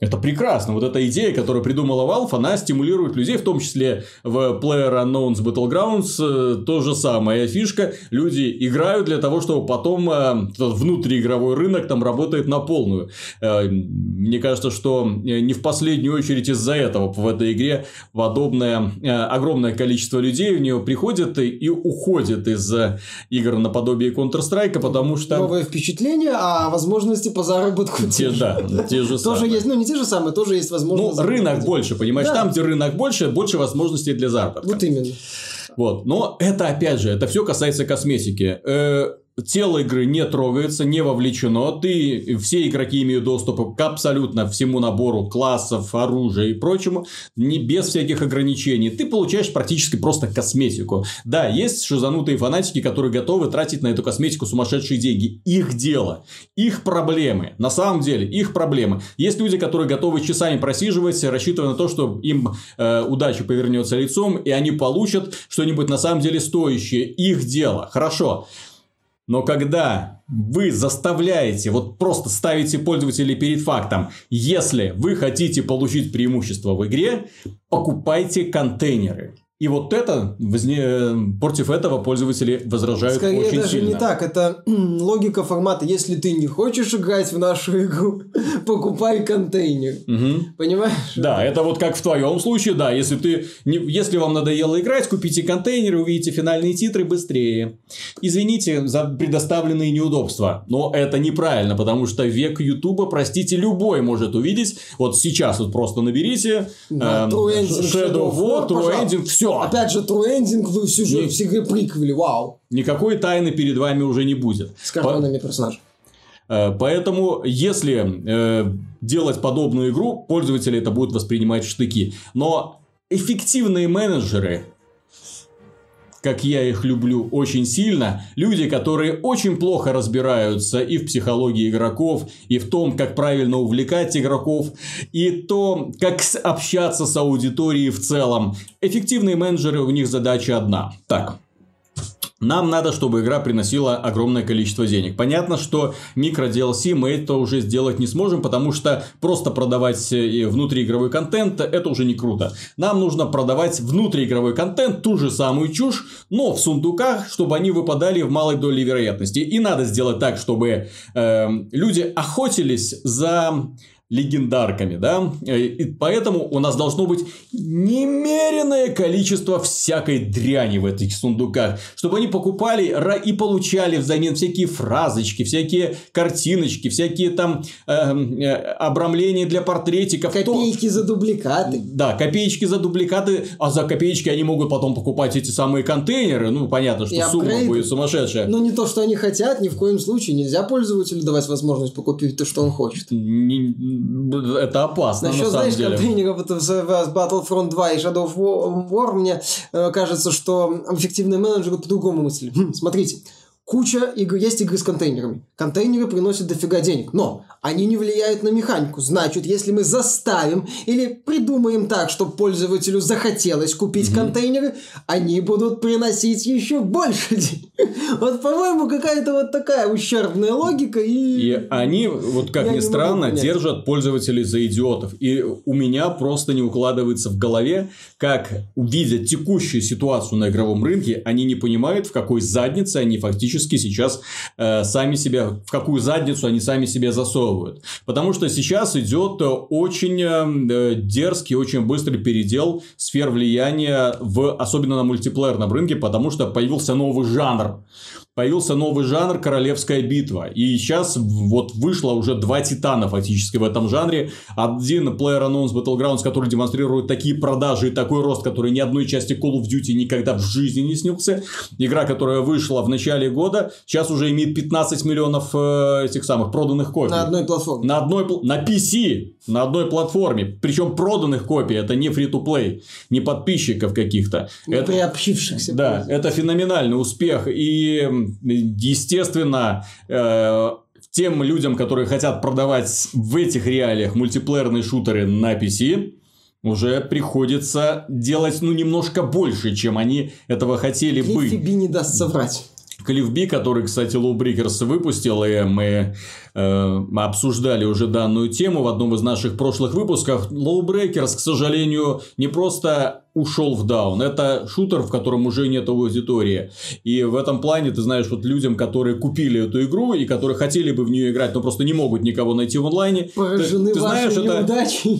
Это прекрасно. Вот эта идея, которую придумала Valve, она стимулирует людей, в том числе в Player Unknown's Battlegrounds, э, то же самое фишка. Люди играют для того, чтобы потом э, внутриигровой рынок там работает на полную. Э, мне кажется, что не в последнюю очередь из-за этого в этой игре подобное огромное количество людей в нее приходит и уходит из игр наподобие Counter-Strike, потому что... Новое впечатление, а возможности по заработку те, да, те же Тоже есть, ну, не те же самые, тоже есть возможность. Ну, рынок больше, понимаешь? Да. Там, где рынок больше, больше возможностей для заработка. Вот именно. Вот. Но это, опять же, это все касается косметики. Э, тело игры не трогается, не вовлечено. Ты, все игроки имеют доступ к абсолютно всему набору классов, оружия и прочему, не без всяких ограничений. Ты получаешь практически просто косметику. Да, есть шизанутые фанатики, которые готовы тратить на эту косметику сумасшедшие деньги. Их дело, их проблемы. На самом деле, их проблемы. Есть люди, которые готовы часами просиживать, рассчитывая на то, что им э, удача повернется лицом, и они получат что-нибудь на самом деле стоящее. Их дело. Хорошо. Но когда вы заставляете, вот просто ставите пользователей перед фактом, если вы хотите получить преимущество в игре, покупайте контейнеры. И вот это, возне... против этого пользователи возражают Скорее очень даже сильно. не так, это логика формата, если ты не хочешь играть в нашу игру, покупай контейнер. Угу. Понимаешь? Да, это вот как в твоем случае, да, если ты, не... если вам надоело играть, купите контейнер и увидите финальные титры быстрее. Извините за предоставленные неудобства, но это неправильно, потому что век Ютуба, простите, любой может увидеть. Вот сейчас вот просто наберите да, эм, Shadow of War, True Ending, все все. Опять же, True Ending вы всю не... в игре приквели, вау. Никакой тайны перед вами уже не будет. С карманами По... персонажей. Э, поэтому, если э, делать подобную игру, пользователи это будут воспринимать в штыки. Но эффективные менеджеры как я их люблю очень сильно, люди, которые очень плохо разбираются и в психологии игроков, и в том, как правильно увлекать игроков, и то, как общаться с аудиторией в целом. Эффективные менеджеры, у них задача одна. Так, нам надо, чтобы игра приносила огромное количество денег. Понятно, что микро DLC мы это уже сделать не сможем, потому что просто продавать э, внутриигровой контент это уже не круто. Нам нужно продавать внутриигровой контент, ту же самую чушь, но в сундуках, чтобы они выпадали в малой доле вероятности. И надо сделать так, чтобы э, люди охотились за легендарками, да, э, и поэтому у нас должно быть немеренное количество всякой дряни в этих сундуках, чтобы они покупали и получали взамен всякие фразочки, всякие картиночки, всякие там э, э, обрамления для портретиков. Копейки то... за дубликаты. Да, копеечки за дубликаты, а за копеечки они могут потом покупать эти самые контейнеры, ну, понятно, что и сумма апгрейд. будет сумасшедшая. Но не то, что они хотят, ни в коем случае нельзя пользователю давать возможность покупать то, что он хочет. Не это опасно, Насчет, на самом знаешь, деле. контейнеров в Battlefront 2 и Shadow of War, мне э, кажется, что эффективные менеджеры по-другому мысли. Хм, смотрите, куча игр, есть игры с контейнерами. Контейнеры приносят дофига денег, но они не влияют на механику. Значит, если мы заставим или придумаем так, чтобы пользователю захотелось купить mm-hmm. контейнеры, они будут приносить еще больше денег. Вот, по-моему, какая-то вот такая ущербная логика. И, и они, вот как ни странно, держат пользователей за идиотов. И у меня просто не укладывается в голове, как, увидя текущую ситуацию на игровом рынке, они не понимают, в какой заднице они фактически сейчас э, сами себя, в какую задницу они сами себя засовывают. Потому что сейчас идет очень э, дерзкий, очень быстрый передел сфер влияния, в, особенно на мультиплеерном рынке, потому что появился новый жанр появился новый жанр «Королевская битва». И сейчас вот вышло уже два титана фактически в этом жанре. Один Player Unknown's Battlegrounds, который демонстрирует такие продажи и такой рост, который ни одной части Call of Duty никогда в жизни не снился. Игра, которая вышла в начале года, сейчас уже имеет 15 миллионов э, этих самых проданных копий. На одной платформе. На одной на PC, на одной платформе. Причем проданных копий, это не free-to-play, не подписчиков каких-то. Не это, приобщившихся. Да, это феноменальный успех. И естественно, э, тем людям, которые хотят продавать в этих реалиях мультиплеерные шутеры на PC, уже приходится делать, ну, немножко больше, чем они этого хотели бы. Клиффи не даст соврать. Клифф Би, который, кстати, Lowbreakers выпустил, и мы э, обсуждали уже данную тему в одном из наших прошлых выпусков. Lowbreakers, к сожалению, не просто ушел в даун. Это шутер, в котором уже нет аудитории. И в этом плане, ты знаешь, вот людям, которые купили эту игру и которые хотели бы в нее играть, но просто не могут никого найти в онлайне. Поражены ты, ты знаешь, это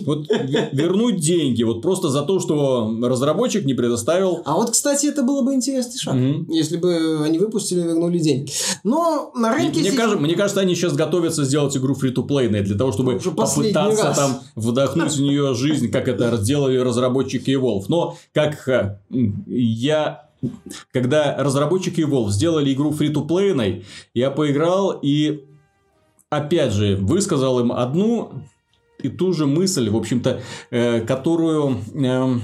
вот вернуть деньги вот просто за то, что разработчик не предоставил. А вот, кстати, это было бы интересный шаг, угу. если бы они выпустили и вернули деньги. Но на рынке... Мне, сейчас... кажется, мне кажется, они сейчас готовятся сделать игру фри-то-плей для того, чтобы попытаться раз. там вдохнуть в нее жизнь, как это сделали разработчики Evolve. Но как э, я когда разработчики Evolve сделали игру фри-то-плейной, я поиграл и опять же высказал им одну и ту же мысль, в общем-то, э, которую, э,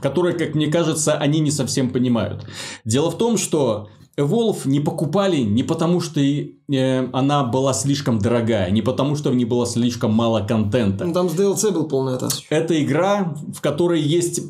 которая, как мне кажется, они не совсем понимают. Дело в том, что Evolve не покупали не потому, что э, она была слишком дорогая, не потому, что в ней было слишком мало контента. Ну, там с DLC был полный атас. Это игра, в которой есть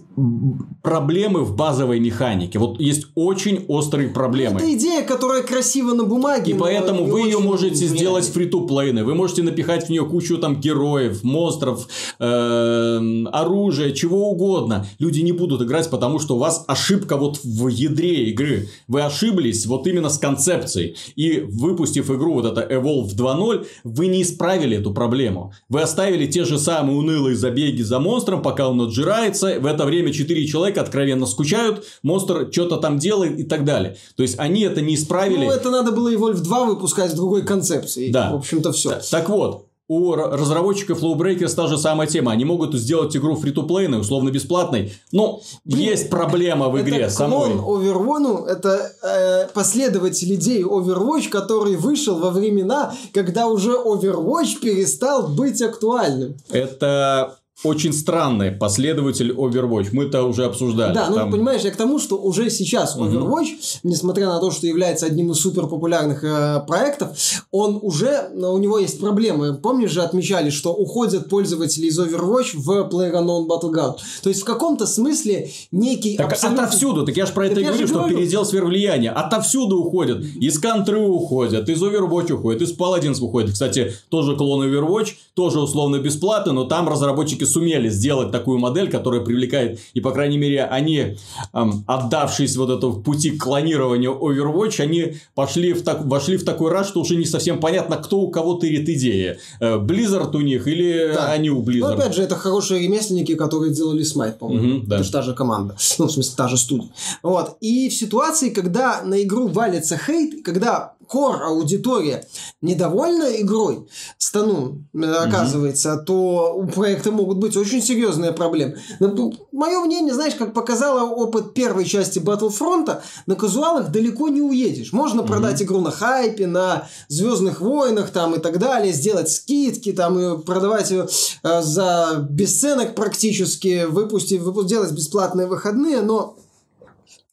проблемы в базовой механике. Вот есть очень острые проблемы. Это идея, которая красива на бумаге. И поэтому вы ее можете сделать фри ту плейны Вы можете напихать в нее кучу там героев, монстров, э, оружия, чего угодно. Люди не будут играть, потому что у вас ошибка вот в ядре игры. Вы ошиблись ошиблись вот именно с концепцией. И выпустив игру вот это Evolve 2.0, вы не исправили эту проблему. Вы оставили те же самые унылые забеги за монстром, пока он отжирается. В это время 4 человека откровенно скучают, монстр что-то там делает и так далее. То есть они это не исправили. Ну, это надо было Evolve 2 выпускать с другой концепцией. Да. В общем-то, все. Так, так вот, у разработчиков Lowbreakers та же самая тема. Они могут сделать игру фри to плейной условно бесплатной. Но Блин, есть проблема в игре это самой. Overwatch, это э, последователь идеи Overwatch, который вышел во времена, когда уже Overwatch перестал быть актуальным. Это очень странный последователь Overwatch. Мы это уже обсуждали. Да, ну Там... понимаешь, я к тому, что уже сейчас Overwatch, угу. несмотря на то, что является одним из супер популярных э, проектов, он уже, у него есть проблемы. Помнишь же, отмечали, что уходят пользователи из Overwatch в PlayerUnknown Battleground. То есть в каком-то смысле некий так абсолютно... отовсюду, так я же про это и говорю, что говорю. передел сфер влияния. Отовсюду уходят. Из Контры уходят, из Overwatch уходят, из Paladins уходят. Кстати, тоже клон Overwatch, тоже условно бесплатно, но там разработчики сумели сделать такую модель, которая привлекает, и, по крайней мере, они, эм, отдавшись вот этому пути к клонированию Overwatch, они пошли в так, вошли в такой раз, что уже не совсем понятно, кто у кого тырит идея. Э, Blizzard у них или да. они у Blizzard. Ну, опять же, это хорошие ремесленники, которые делали Smite, по-моему. Угу, да. Это же та же команда. Ну, в смысле, та же студия. Вот. И в ситуации, когда на игру валится хейт, когда кор аудитория недовольна игрой, стану, э, оказывается, mm-hmm. то у проекта могут быть очень серьезные проблемы. Ну, Мое мнение, знаешь, как показало опыт первой части Battlefront, на казуалах далеко не уедешь. Можно mm-hmm. продать игру на хайпе, на Звездных войнах там и так далее, сделать скидки, там и продавать ее э, за бесценок практически, выпустить, выпустить, делать бесплатные выходные, но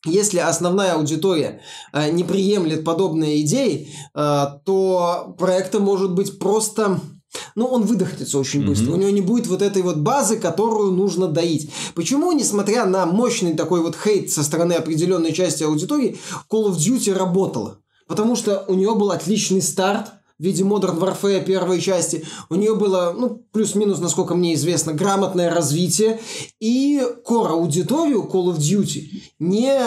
если основная аудитория э, не приемлет подобные идеи, э, то проекта может быть просто ну, он выдохнется очень быстро. Mm-hmm. У него не будет вот этой вот базы, которую нужно доить. Почему, несмотря на мощный такой вот хейт со стороны определенной части аудитории, Call of Duty работала? Потому что у нее был отличный старт, в виде Modern Warfare первой части. У нее было, ну, плюс-минус, насколько мне известно, грамотное развитие. И core аудиторию Call of Duty не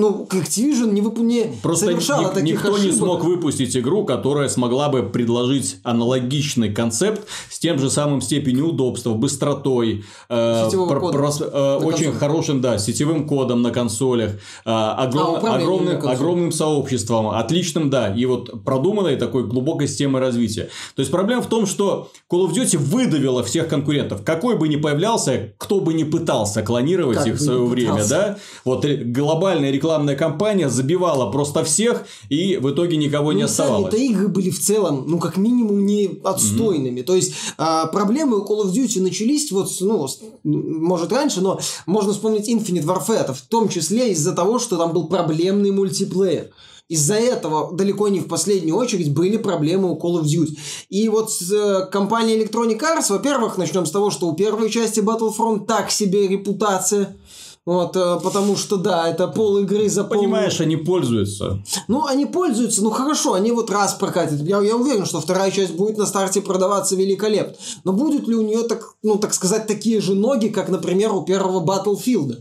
ну, Activision не, вып... не Просто совершала ни, таких никто ошибок. не смог выпустить игру, которая смогла бы предложить аналогичный концепт с тем же самым степенью удобства, быстротой, э, про- кода прос- э, очень консолях. хорошим, да, сетевым кодом на консолях, э, огром- А, огромным, огромным сообществом, отличным, да, и вот продуманной такой глубокой системой развития. То есть проблема в том, что Call of Duty выдавила всех конкурентов. Какой бы ни появлялся, кто бы ни пытался клонировать Как их в свое время, да, вот ре- глобальная рекламная кампания забивала просто всех, и в итоге никого не Ну, оставалось. сами-то игры были в целом, ну, как минимум, не отстойными. То есть, а, проблемы у Call of Duty начались вот, ну, может, раньше, но можно вспомнить Infinite Warfare, в том числе из-за того, что там был проблемный мультиплеер. Из-за этого далеко не в последнюю очередь были проблемы у Call of Duty. И вот с э, компанией Electronic Arts, во-первых, начнем с того, что у первой части Battlefront так себе репутация. Вот, э, потому что, да, это пол игры за пол... Понимаешь, они пользуются. Ну, они пользуются, ну хорошо, они вот раз прокатят. Я, я уверен, что вторая часть будет на старте продаваться великолепно. Но будут ли у нее, так, ну, так сказать, такие же ноги, как, например, у первого Battlefield?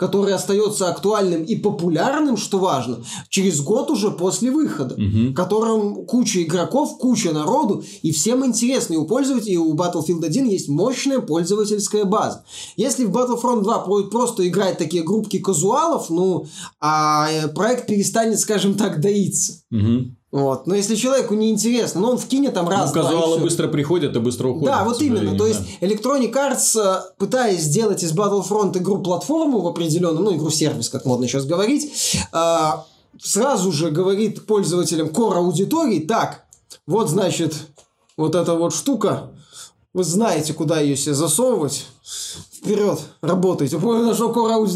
Который остается актуальным и популярным, что важно, через год уже после выхода, Мгм. которым куча игроков, куча народу, и всем интересно, и у пользователей, и у Battlefield 1 есть мощная пользовательская база. Если в Battlefront 2 будут просто играть такие группки казуалов, ну, а э, проект перестанет, скажем так, доиться. Мгм. Вот. Но если человеку не интересно, ну он вкинет там раз, ну, два, казуалы всё. быстро приходят и быстро уходят. Да, вот именно. То да. есть Electronic Arts, э, пытаясь сделать из Battlefront игру-платформу в определенном, ну, игру-сервис, как модно сейчас говорить, э, сразу же говорит пользователям core аудитории, так, вот, значит, вот эта вот штука, вы знаете, куда ее себе засовывать, вперед, работайте. Понял, на что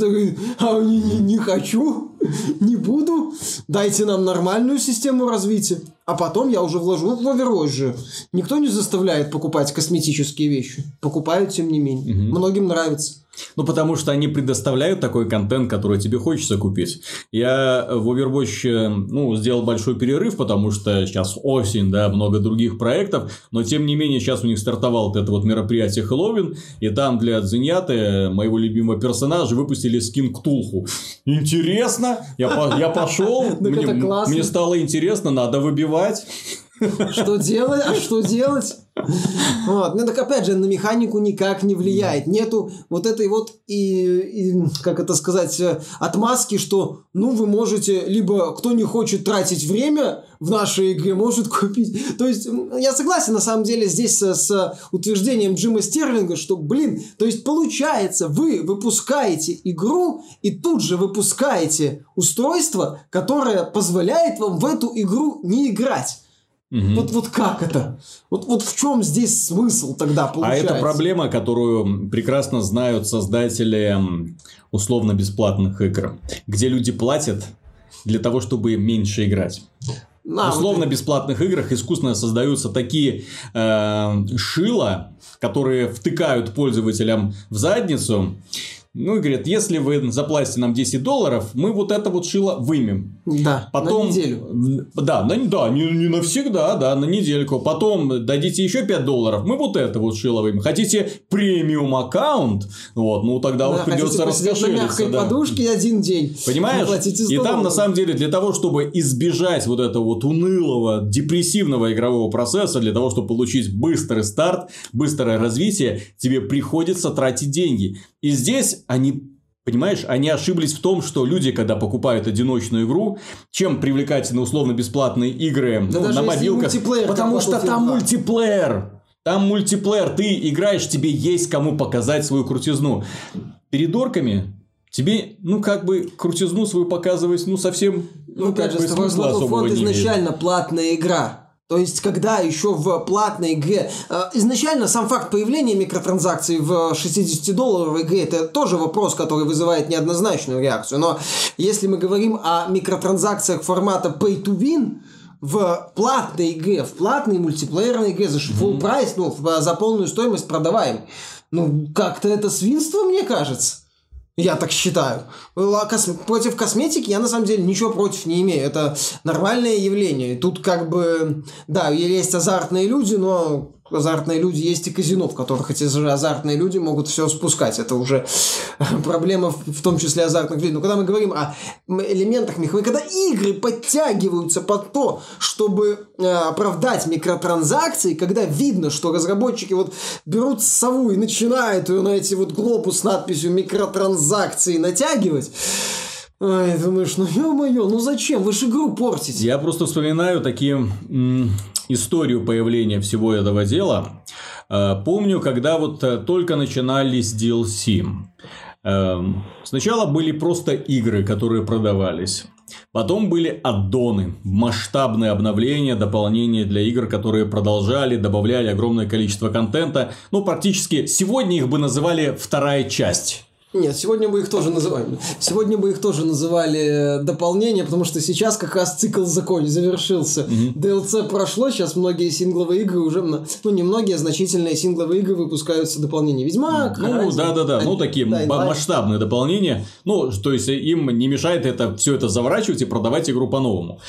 говорит, а не, не, не хочу, не буду, дайте нам нормальную систему развития. А потом я уже вложу в Overwatch же. Никто не заставляет покупать косметические вещи. Покупают, тем не менее. Мгм. Многим нравится. Ну, потому что они предоставляют такой контент, который тебе хочется купить. Я в Overwatch, э, ну, сделал большой перерыв, потому что сейчас осень, да, много других проектов, но тем не менее сейчас у них стартовал вот это вот мероприятие Хэллоуин, и там для Дзиньяты, моего любимого персонажа, выпустили скин Ктулху. Интересно, я, я пошел, мне стало интересно, надо выбивать. Что делать? А что делать? Вот. Ну, так опять же, на механику никак не влияет. Нету вот этой вот, и, и, как это сказать, отмазки, что, ну, вы можете, либо кто не хочет тратить время в нашей игре, может купить. То есть, я согласен, на самом деле, здесь с, с утверждением Джима Стерлинга, что, блин, то есть, получается, вы выпускаете игру и тут же выпускаете устройство, которое позволяет вам в эту игру не играть. Мгм. Вот, вот как это? Вот, вот в чем здесь смысл тогда А получается? это проблема, которую прекрасно знают создатели условно-бесплатных игр, где люди платят для того, чтобы меньше играть. В А, вот условно-бесплатных играх искусственно создаются такие э, шила, которые втыкают пользователям в задницу. Ну и говорят, если вы заплатите нам 10 долларов, мы вот это вот шило вымем. Да, Потом, на неделю. Да, на, да не, не навсегда, да, на недельку. Потом дадите еще 5 долларов, мы вот это вот шило вымем. Хотите премиум аккаунт, вот, ну тогда Да, вот придется посидеть на раскошелиться. мягкой да. подушке один день. Понимаешь? Платите 100 И там, на самом деле, для того, чтобы избежать вот этого вот унылого, депрессивного игрового процесса, для того, чтобы получить быстрый старт, быстрое развитие, тебе приходится тратить деньги. И здесь они Понимаешь, они ошиблись в том, что люди, когда покупают одиночную игру, чем привлекательны условно-бесплатные игры Да ну, на мобилках, потому что там 2. мультиплеер. Там мультиплеер, ты играешь, тебе есть кому показать свою крутизну. Перед орками тебе, ну, как бы, крутизну свою показывать, ну, совсем, Ну, ну, опять как же, бы, смысла особого Battlefront не имеет. изначально платная игра. То есть, когда еще в платной игре... Э, изначально сам факт появления микротранзакций в 60-долларовой игре это тоже вопрос, который вызывает неоднозначную реакцию. Но если мы говорим о микротранзакциях формата pay-to-win, в платной игре, в платной мультиплеерной игре за full прайс, ну, за полную стоимость продаваем. Ну, как-то это свинство, мне кажется. Я так считаю. Против косметики я на самом деле ничего против не имею. Это нормальное явление. Тут как бы, да, есть азартные люди, но азартные люди, есть и казино, в которых эти же азартные люди могут все спускать. Это уже проблема в том числе азартных людей. Но когда мы говорим о элементах механики, когда игры подтягиваются под то, чтобы э, оправдать микротранзакции, когда видно, что разработчики вот берут сову и начинают ее на эти вот глобус с надписью микротранзакции натягивать, Ой, думаешь, ну ё-моё, ну зачем? Вы же игру портите. Я просто вспоминаю такие историю появления всего этого дела. Э, помню, когда вот э, только начинались DLC. Эм, сначала были просто игры, которые продавались. Потом были аддоны, масштабные обновления, дополнения для игр, которые продолжали, добавляли огромное количество контента. Ну, практически сегодня их бы называли вторая часть нет, сегодня бы их тоже называли. Сегодня бы их тоже называли э, дополнение, потому что сейчас как раз цикл законе завершился. Mm-hmm. DLC прошло, сейчас многие сингловые игры уже, ну не многие, а значительные сингловые игры выпускаются дополнения. Ведьмак, Ну да, да, да, ну такие да, масштабные дополнения. Ну, то есть им не мешает это все это заворачивать и продавать игру по-новому.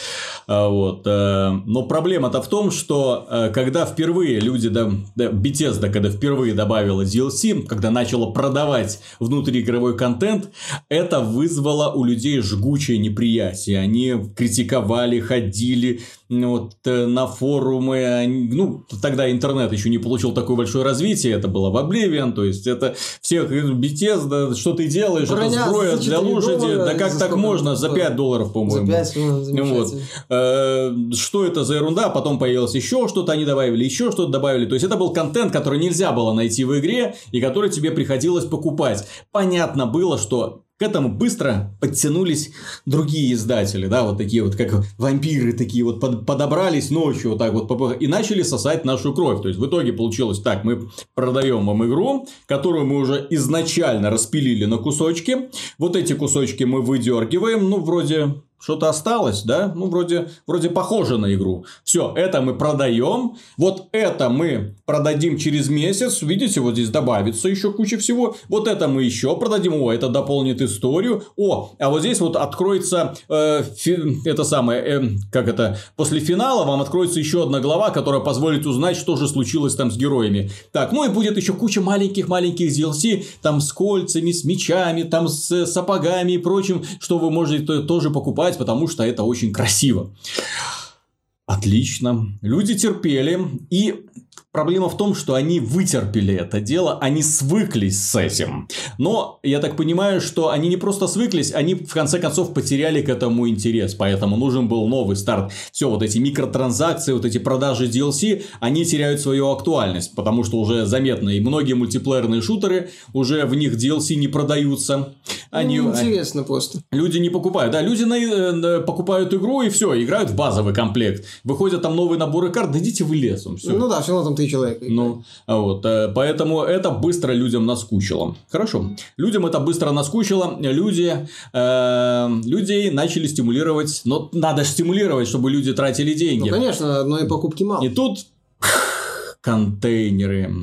А, вот. Э, но проблема-то в том, что э, когда впервые люди, да, Bethesda, когда впервые добавила DLC, когда начала продавать внутри игровой контент, это вызвало у людей жгучее неприятие. Они критиковали, ходили вот, э, на форумы. Ну, тогда интернет еще не получил такое большое развитие. Это было в Oblivion. То есть, это всех Bethesda, что ты делаешь, Броня это сброя для лошади. Доллара, да как так можно? За 5 долларов, по-моему. За 5, ну, вот. Э, что это за ерунда? Потом появилось еще что-то, они добавили еще что-то добавили. То есть, это был контент, который нельзя было найти в игре, и который тебе приходилось покупать. Понятно было, что к этому быстро подтянулись другие издатели, да, вот такие вот, как вампиры, такие вот под, подобрались ночью, вот так вот, и начали сосать нашу кровь. То есть, в итоге получилось так, мы продаем вам игру, которую мы уже изначально распилили на кусочки. Вот эти кусочки мы выдергиваем, ну, вроде что-то осталось, да? Ну, вроде, вроде похоже на игру. Все, это мы продаем. Вот это мы продадим через месяц. Видите, вот здесь добавится еще куча всего. Вот это мы еще продадим. О, это дополнит историю. О, а вот здесь вот откроется э, фи, это самое, э, как это, после финала вам откроется еще одна глава, которая позволит узнать, что же случилось там с героями. Так, ну и будет еще куча маленьких-маленьких DLC, там с кольцами, с мечами, там с сапогами и прочим, что вы можете тоже покупать читать, потому что это очень красиво. Отлично. Люди терпели. И Проблема в том, что они вытерпели это дело, они свыклись с этим. Но я так понимаю, что они не просто свыклись, они в конце концов потеряли к этому интерес, поэтому нужен был новый старт. Все вот эти микротранзакции, вот эти продажи DLC, они теряют свою актуальность, потому что уже заметно, и многие мультиплеерные шутеры уже в них DLC не продаются. Они, ну, интересно просто. Люди не покупают. Да, люди на, э, покупают игру и все, играют в базовый комплект. Выходят там новые наборы карт, да идите вы лесом. Все. Ну да, все равно там ты человек. Ну, вот, э, поэтому это быстро людям наскучило. Хорошо. Людям это быстро наскучило. Люди, э, людей начали стимулировать. Но надо стимулировать, чтобы люди тратили деньги. Ну, конечно, но и покупки мало. И тут контейнеры,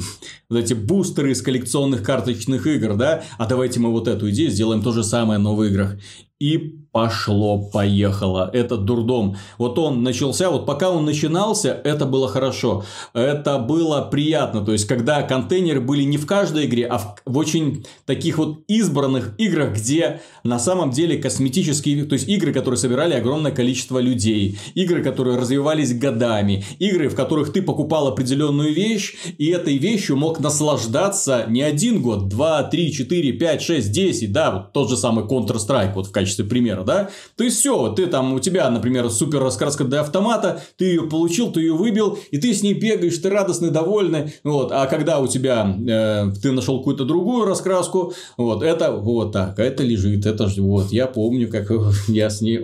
вот эти бустеры из коллекционных карточных игр, да, а давайте мы вот эту идею сделаем то же самое, но в играх. И пошло-поехало. Этот дурдом. Вот он начался, вот пока он начинался, это было хорошо. Это было приятно. То есть, когда контейнеры были не в каждой игре, а в, в очень таких вот избранных играх, где на самом деле косметические, то есть игры, которые собирали огромное количество людей, игры, которые развивались годами, игры, в которых ты покупал определенную вещь, и этой вещью мог наслаждаться не один год, два, три, четыре, пять, шесть, десять, да, вот тот же самый Counter-Strike, вот в качестве примера да? То есть все, ты там, у тебя, например, супер раскраска для автомата, ты ее получил, ты ее выбил, и ты с ней бегаешь, ты радостный, довольный, вот. А когда у тебя, э, ты нашел какую-то другую раскраску, вот, это вот так, это лежит, это же, вот, я помню, как я с ней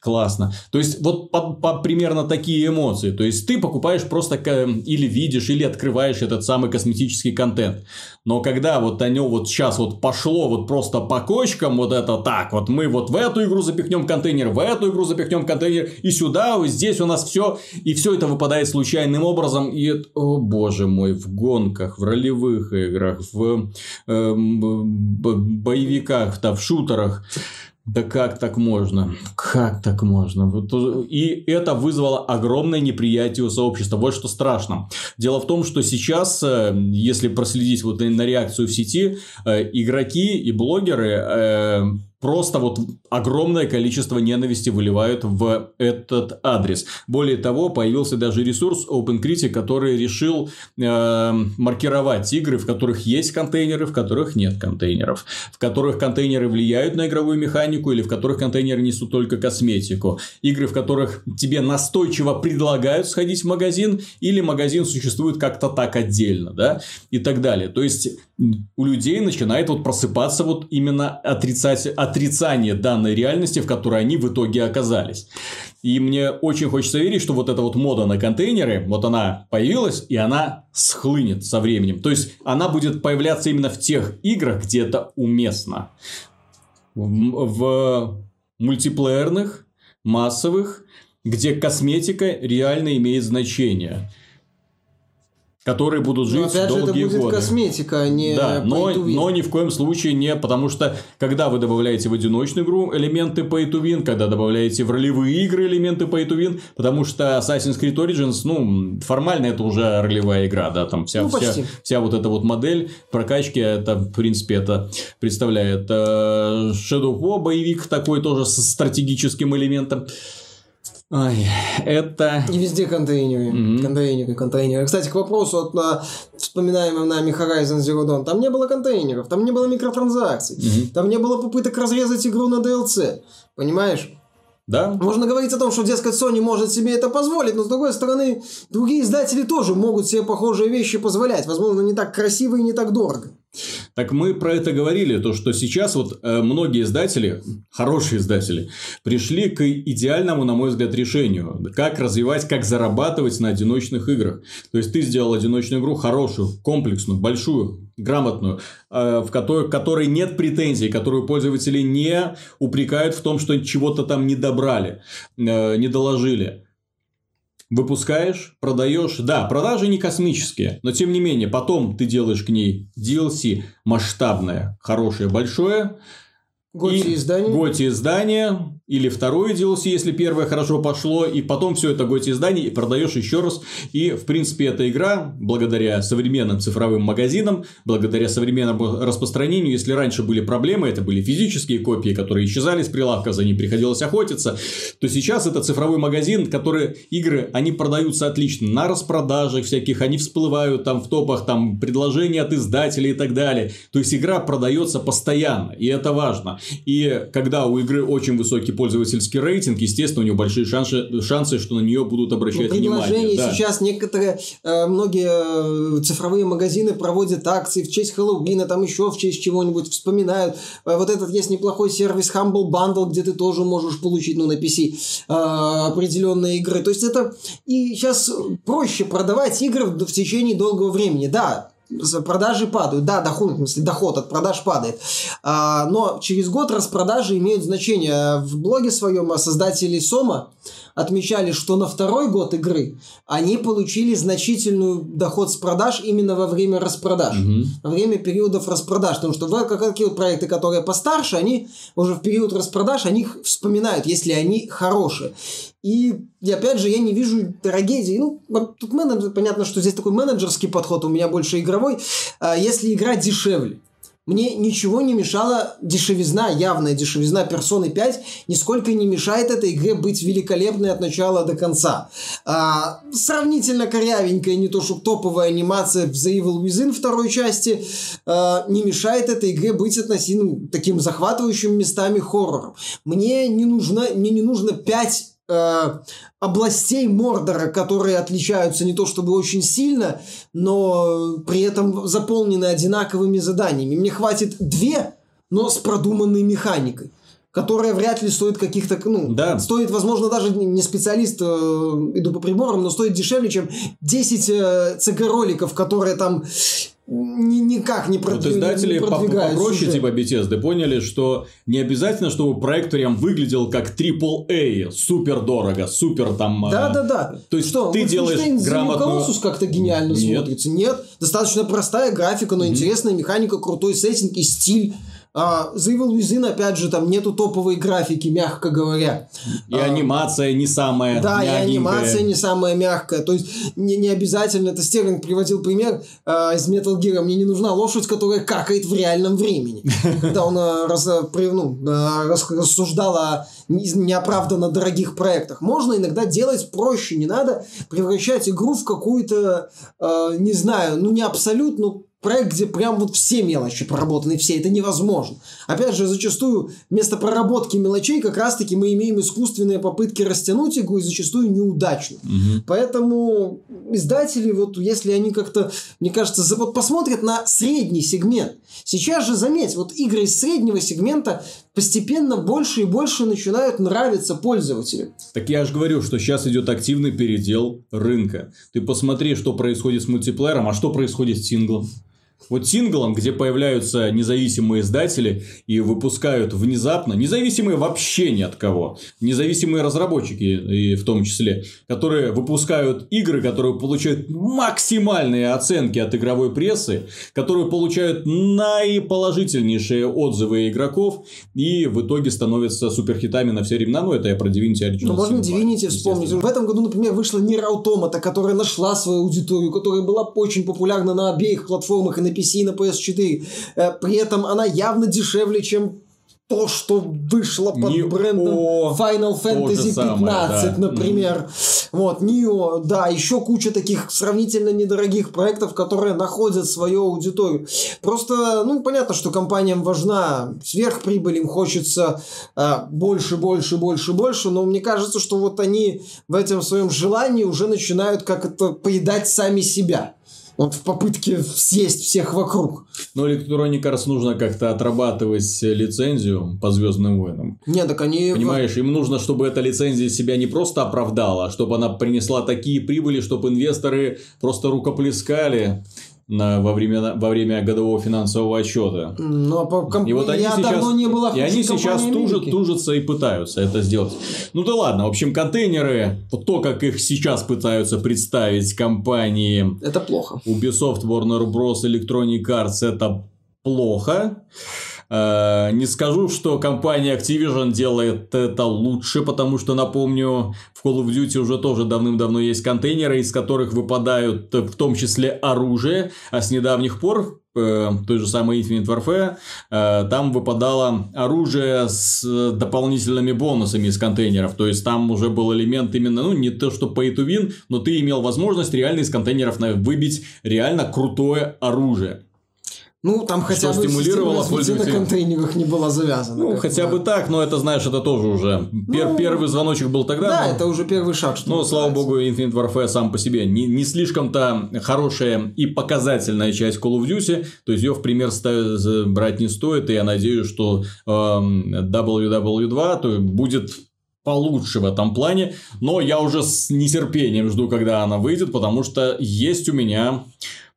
Классно. То есть, вот по, по, примерно такие эмоции. То есть, ты покупаешь просто или видишь, или открываешь этот самый косметический контент. Но когда вот о нем вот сейчас вот пошло вот просто по кочкам вот это так, вот мы вот в эту игру запихнем контейнер, в эту игру запихнем контейнер, и сюда, вот здесь у нас все, и все это выпадает случайным образом, и это, о боже мой, в гонках, в ролевых играх, в э, боевиках, да, в шутерах. Да как так можно? Как так можно? И это вызвало огромное неприятие у сообщества. Вот что страшно. Дело в том, что сейчас, э, если проследить вот на реакцию в сети, э, игроки и блогеры э, просто вот огромное количество ненависти выливают в этот адрес. Более того, появился даже ресурс OpenCritic, который решил э, маркировать игры, в которых есть контейнеры, в которых нет контейнеров, в которых контейнеры влияют на игровую механику или в которых контейнеры несут только косметику, игры, в которых тебе настойчиво предлагают сходить в магазин или магазин существует как-то так отдельно, да, и так далее. То есть у людей начинает вот просыпаться вот именно отрицать, отрицание данной реальности, в которой они в итоге оказались. И мне очень хочется верить, что вот эта вот мода на контейнеры, вот она появилась, и она схлынет со временем. То есть, она будет появляться именно в тех играх, где это уместно. В, в мультиплеерных, массовых, где косметика реально имеет значение которые будут жить но, опять долгие же, это будет годы. косметика, а не Да, но, но ни в коем случае не, потому что когда вы добавляете в одиночную игру элементы pay to win, когда добавляете в ролевые игры элементы pay to win, потому что Assassin's Creed Origins, ну, формально это уже ролевая игра, да, там вся, ну, вся, вся вот эта вот модель прокачки, это, в принципе, это представляет э, Shadow of War, боевик такой тоже с стратегическим элементом. Ой, это... И везде контейнеры. Mm-hmm. Контейнеры, контейнеры. Кстати, к вопросу от на вспоминаемым нами Horizon Zero Dawn. Там не было контейнеров, там не было микротранзакций, mm-hmm. там не было попыток разрезать игру на DLC. Понимаешь? Да. Можно говорить о том, что, дескать, Sony может себе это позволить, но, с другой стороны, другие издатели тоже могут себе похожие вещи позволять. Возможно, не так красиво и не так дорого. Так мы про это говорили, то что сейчас вот э, многие издатели, хорошие издатели, пришли к идеальному, на мой взгляд, решению. Как развивать, как зарабатывать на одиночных играх. То есть, ты сделал одиночную игру хорошую, комплексную, большую, грамотную, э, в которой, которой нет претензий, которую пользователи не упрекают в том, что чего-то там не добрали, э, не доложили выпускаешь, продаешь. Да, продажи не космические, но тем не менее, потом ты делаешь к ней DLC масштабное, хорошее, большое. Готи издание. Готи издание, или второе DLC, если первое хорошо пошло, и потом все это готи издание и продаешь еще раз. И, в принципе, эта игра, благодаря современным цифровым магазинам, благодаря современному распространению, если раньше были проблемы, это были физические копии, которые исчезали с прилавка, за ними приходилось охотиться, то сейчас это цифровой магазин, который игры, они продаются отлично на распродажах всяких, они всплывают там в топах, там предложения от издателей и так далее. То есть, игра продается постоянно, и это важно. И когда у игры очень высокий пользовательский рейтинг, естественно, у него большие шансы, шансы что на нее будут обращать ну, внимание. Да. сейчас некоторые, э, многие э, цифровые магазины проводят акции в честь Хэллоуина, там еще в честь чего-нибудь вспоминают. Э, вот этот есть неплохой сервис Humble Bundle, где ты тоже можешь получить, ну, на PC определенные игры. То есть, это и сейчас проще продавать игры в течение долгого времени. Да, продажи падают. Да, доход, в смысле, доход от продаж падает. А, но через год распродажи имеют значение. В блоге своем создатели Сома отмечали, что на второй год игры они получили значительный доход с продаж именно во время распродаж. Угу. Во время периодов распродаж. Потому что как, какие вот проекты, которые постарше, они уже в период распродаж, они их вспоминают, если они хорошие. И, и опять же, я не вижу трагедии. Ну, тут менеджер, понятно, что здесь такой менеджерский подход, у меня больше игровой. А если игра дешевле, мне ничего не мешала дешевизна, явная дешевизна персоны 5, нисколько не мешает этой игре быть великолепной от начала до конца. А, сравнительно корявенькая, не то что топовая анимация в The Evil Within второй части, а, не мешает этой игре быть относительно таким захватывающим местами хоррором. Мне не нужно, мне не нужно 5 э, областей Мордора, которые отличаются не то чтобы очень сильно, но при этом заполнены одинаковыми заданиями. Мне хватит две, но с продуманной механикой которая вряд ли стоит каких-то, ну, Да. стоит, возможно, даже не специалист, э, иду по приборам, но стоит дешевле, чем 10 э, CG-роликов, которые там ни- никак не, Вот продвиг- издатели попроще сюжет. типа Bethesda поняли, что не обязательно, чтобы проект прям выглядел как AAA, супер дорого, супер там... Да, да, да. То есть что, ты делаешь грамотную- как-то гениально Нет. смотрится. Нет, достаточно простая графика, но интересная механика, крутой сеттинг и стиль. А, The Evil Within, опять же, там нету топовой графики, мягко говоря. И анимация не самая Да, и анимация не самая мягкая. То есть не, не обязательно, это Стерлинг приводил пример а, из Metal Gear. Мне не нужна лошадь, которая какает в реальном времени. Когда он а, раз- а, ну, а, рас- рассуждал о не- неоправданно дорогих проектах. Можно иногда делать проще. Не надо превращать игру в какую-то, а, не знаю, ну не абсолютно проект, где прям вот все мелочи проработаны, все, это невозможно. Опять же, зачастую вместо проработки мелочей как раз-таки мы имеем искусственные попытки растянуть игру и зачастую неудачно. Мгм. Поэтому издатели, вот если они как-то, мне кажется, вот посмотрят на средний сегмент. Сейчас же, заметь, вот игры из среднего сегмента постепенно больше и больше начинают нравиться пользователям. Так я же говорю, что сейчас идет активный передел рынка. Ты посмотри, что происходит с мультиплеером, а что происходит с синглом. Вот синглом, где появляются независимые издатели и выпускают внезапно, независимые вообще ни от кого, независимые разработчики и в том числе, которые выпускают игры, которые получают максимальные оценки от игровой прессы, которые получают наиположительнейшие отзывы игроков и в итоге становятся суперхитами на все времена. Ну, это я про Divinity Original Ну, можно Sin 2, Divinity вспомнить. В этом году, например, вышла Нир Automata, которая нашла свою аудиторию, которая была очень популярна на обеих платформах, и на PC, и на PS4. Э, При этом она явно дешевле, чем то, что вышло под Нио брендом Final Fantasy самое, 15, да. например. Вот, Нио, да, еще куча таких сравнительно недорогих проектов, которые находят свою аудиторию. Просто, ну, понятно, что компаниям важна сверхприбыль, им хочется а, больше, больше, больше, больше, но мне кажется, что вот они в этом своем желании уже начинают как это поедать сами себя. Вот в попытке съесть всех вокруг. Но Electronic Arts нужно как-то отрабатывать лицензию по Звездным войнам. Не, так они... Понимаешь, им нужно, чтобы эта лицензия себя не просто оправдала, а чтобы она принесла такие прибыли, чтобы инвесторы просто рукоплескали на, во, время, во время годового финансового отчета. А по комп- И вот они я сейчас, давно не была и они сейчас тужат, Америки. тужатся и пытаются это сделать. Ну да ладно, в общем, контейнеры, вот то, как их сейчас пытаются представить компании Это плохо. Ubisoft, Warner Bros, Electronic Arts это плохо. Э, Не скажу, что компания Activision делает это лучше, потому что, напомню, в Call of Duty уже тоже давным-давно есть контейнеры, из которых выпадают в том числе оружие, а с недавних пор э, той же самой Infinite Warfare, э, там выпадало оружие с дополнительными бонусами из контейнеров. То есть там уже был элемент именно, ну, не то, что pay to win, но ты имел возможность реально из контейнеров выбить реально крутое оружие. Ну, там хотя бы стимулировало развития на пользователя. контейнерах не была завязана. Ну, хотя бы так, но это, знаешь, это тоже уже. пер- Ну, первый звоночек был тогда. Да, но- это уже первый шаг. что Но, слава богу, Infinite Warfare сам по себе не, не слишком-то хорошая и показательная часть Call of Duty. То есть, ее в пример ста- з- брать не стоит. И я надеюсь, что эм, WW2 то будет получше в этом плане. Но я уже с нетерпением жду, когда она выйдет, потому что есть у меня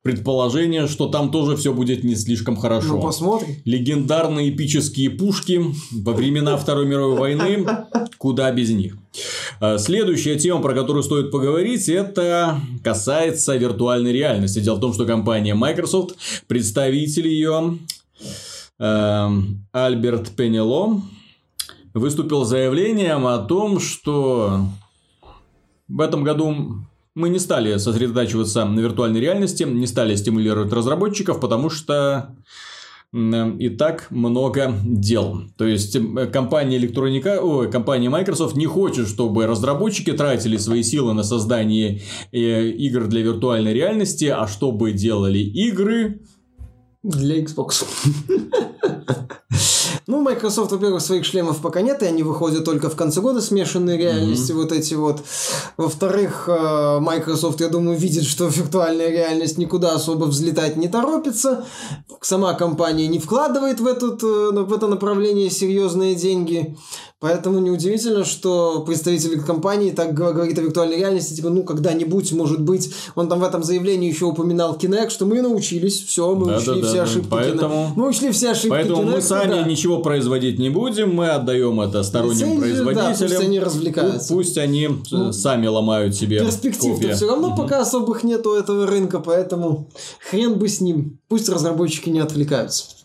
предположение, что там тоже все будет не слишком хорошо Ну, посмотрим. легендарные эпические пушки во времена Второй мировой войны, куда без них. А, Следующая тема, про которую стоит поговорить, это касается виртуальной реальности. Дело в том, что компания Microsoft, представитель ее эм, Альберт Пенело, выступил заявлением о том, что в этом году мы не стали сосредотачиваться на виртуальной реальности, не стали стимулировать разработчиков, потому что м, и так много дел. То есть э, компания электроника, ой, компания Microsoft не хочет, чтобы разработчики тратили свои силы на создание э, игр для виртуальной реальности, а чтобы делали игры Для Xbox. Ну, Microsoft, во-первых, своих шлемов пока нет, и они выходят только в конце года, смешанные реальности, mm-hmm. вот эти вот. Во-вторых, э, Microsoft, я думаю, видит, что виртуальная реальность никуда особо взлетать не торопится. Сама компания не вкладывает в, этот, э, в это направление серьезные деньги. Поэтому неудивительно, что представитель компании так говорит о виртуальной реальности, типа, ну, когда-нибудь, может быть, он там в этом заявлении еще упоминал Kinect, что мы научились, все, мы да, учли да, все да, ошибки поэтому, Kinect. Мы учли все ошибки Поэтому Kinect, мы сами да. ничего производить не будем, мы отдаем это сторонним Лицензию, производителям. Да, пусть они развлекаются. Пусть они ну, сами ломают себе Перспектив-то все равно угу. пока особых нет у этого рынка, поэтому хрен бы с ним. Пусть разработчики не отвлекаются.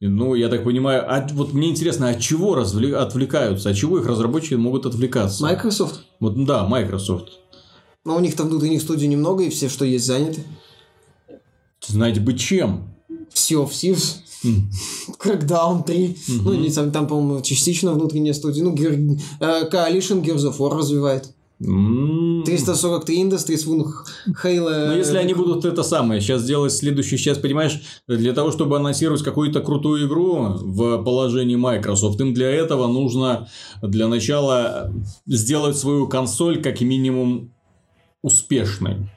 Ну, я так понимаю, а вот мне интересно, от чего развлек... отвлекаются, от чего их разработчики могут отвлекаться? Microsoft. Вот да, Microsoft. Но у них-то внутренних студий немного, и все, что есть, заняты. Знаете бы чем? Of Thieves. Crackdown 3. Ну, не там, там по-моему, частично внутренняя студия. Ну, Gear... Э, Coalition Gears of War развивает. 343 Industries, Halo. Ну, если они будут это самое сейчас делать следующий, сейчас, понимаешь, для того, чтобы анонсировать какую-то крутую игру в положении Microsoft, им для этого нужно для начала сделать свою консоль как минимум успешной.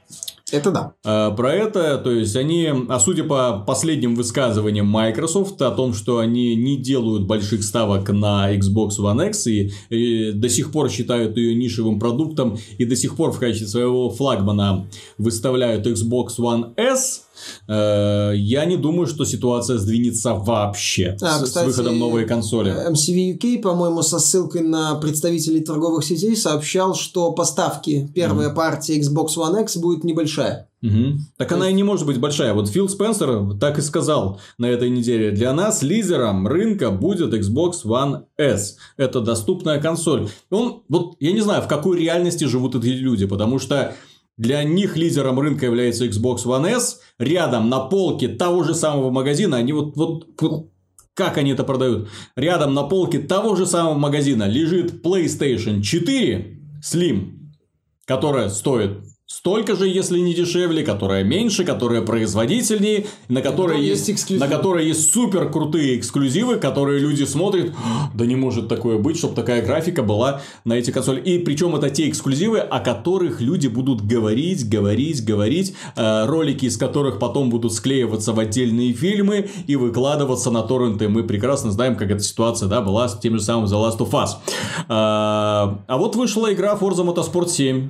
Это да. А, про это, то есть они, а судя по последним высказываниям Microsoft о том, что они не делают больших ставок на Xbox One X и, и до сих пор считают ее нишевым продуктом и до сих пор в качестве своего флагмана выставляют Xbox One S, Э, я не думаю, что ситуация сдвинется вообще а, с, кстати, с выходом новой консоли. MCV UK, по-моему, со ссылкой на представителей торговых сетей сообщал, что поставки первой mm. партии Xbox One X будет небольшая. Угу. Так она и не может быть большая. Вот Фил Спенсер так и сказал на этой неделе. Для нас лидером рынка будет Xbox One S. Это доступная консоль. Он, вот я не знаю, в какой реальности живут эти люди, потому что для них лидером рынка является Xbox One S. Рядом на полке того же самого магазина, они вот, вот, как они это продают? Рядом на полке того же самого магазина лежит PlayStation 4 Slim, которая стоит столько же, если не дешевле, которая меньше, которая производительнее, на которой есть, есть на которой есть супер крутые эксклюзивы, которые люди смотрят, да не может такое быть, чтобы такая графика была на эти консоли. И причем это те эксклюзивы, о которых люди будут говорить, говорить, говорить, э, ролики из которых потом будут склеиваться в отдельные фильмы и выкладываться на торренты. Мы прекрасно знаем, как эта ситуация да, была с тем же самым The Last of Us. Э, а вот вышла игра Forza Motorsport 7.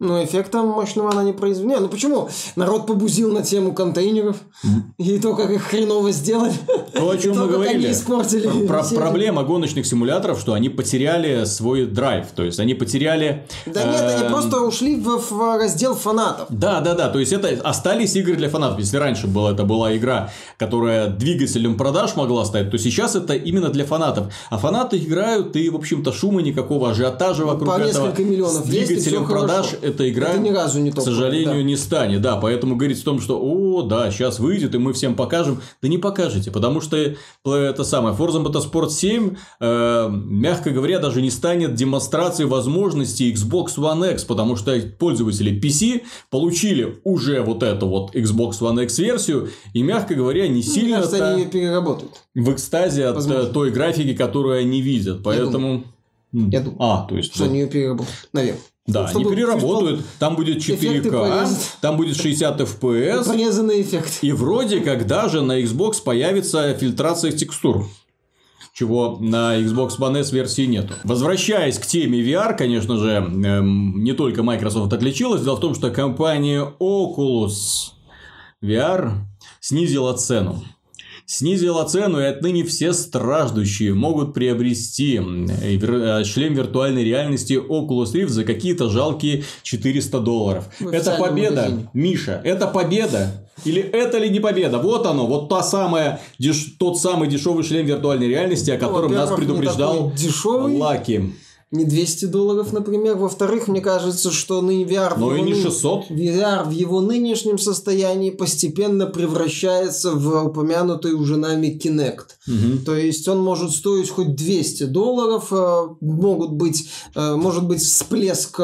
Но эффекта мощного она не произвела. Не, ну почему? Народ побузил на тему контейнеров. И то, как их хреново сделали. То, о чем мы говорили. испортили. Про проблема гоночных симуляторов, что они потеряли свой драйв. То есть, они потеряли... Да нет, они эм, просто ушли в, раздел фанатов. Да, да, да. То есть, это остались игры для фанатов. Если раньше была, это была игра, которая двигателем продаж могла стать, то сейчас это именно для фанатов. А фанаты играют, и, в общем-то, шума никакого, ажиотажа вокруг По этого. миллионов с двигателем продаж эта игра, это ни разу не к сожалению, да. не станет. Да, поэтому говорить о том, что, о, да, сейчас выйдет, и мы всем покажем. Да не покажете, потому что э, это самое, Forza Motorsport 7, э, мягко говоря, даже не станет демонстрацией возможностей Xbox One X, потому что пользователи PC получили уже вот эту вот Xbox One X версию, и, мягко говоря, не сильно... Мне кажется, они ее переработают. В экстазе от Возможно. той графики, которую они видят. Поэтому... Я думаю. А, то есть... Что они ее переработают. Наверное. Да, они переработают. Там будет 4К, там будет 60 FPS. Порезанный эффект. И вроде как даже на Xbox появится фильтрация текстур чего на Xbox One S версии нету. Возвращаясь к теме VR, конечно же, эм, не только Microsoft отличилась. Дело в том, что компания Oculus VR снизила цену снизила цену, и отныне все страждущие могут приобрести э, шлем виртуальной реальности Oculus Rift за какие-то жалкие 400 долларов. Это победа, магазине. Миша, это победа. Или это ли не победа? Вот оно, вот та самая, деш... тот самый дешевый шлем виртуальной реальности, о котором ну, нас предупреждал. Лаки не 200 долларов, например. Во-вторых, мне кажется, что ны VR, Но и не 600. VR в его нынешнем состоянии постепенно превращается в упомянутый уже нами Kinect. Угу. То есть он может стоить хоть 200 долларов, э, могут быть, э, может быть всплеск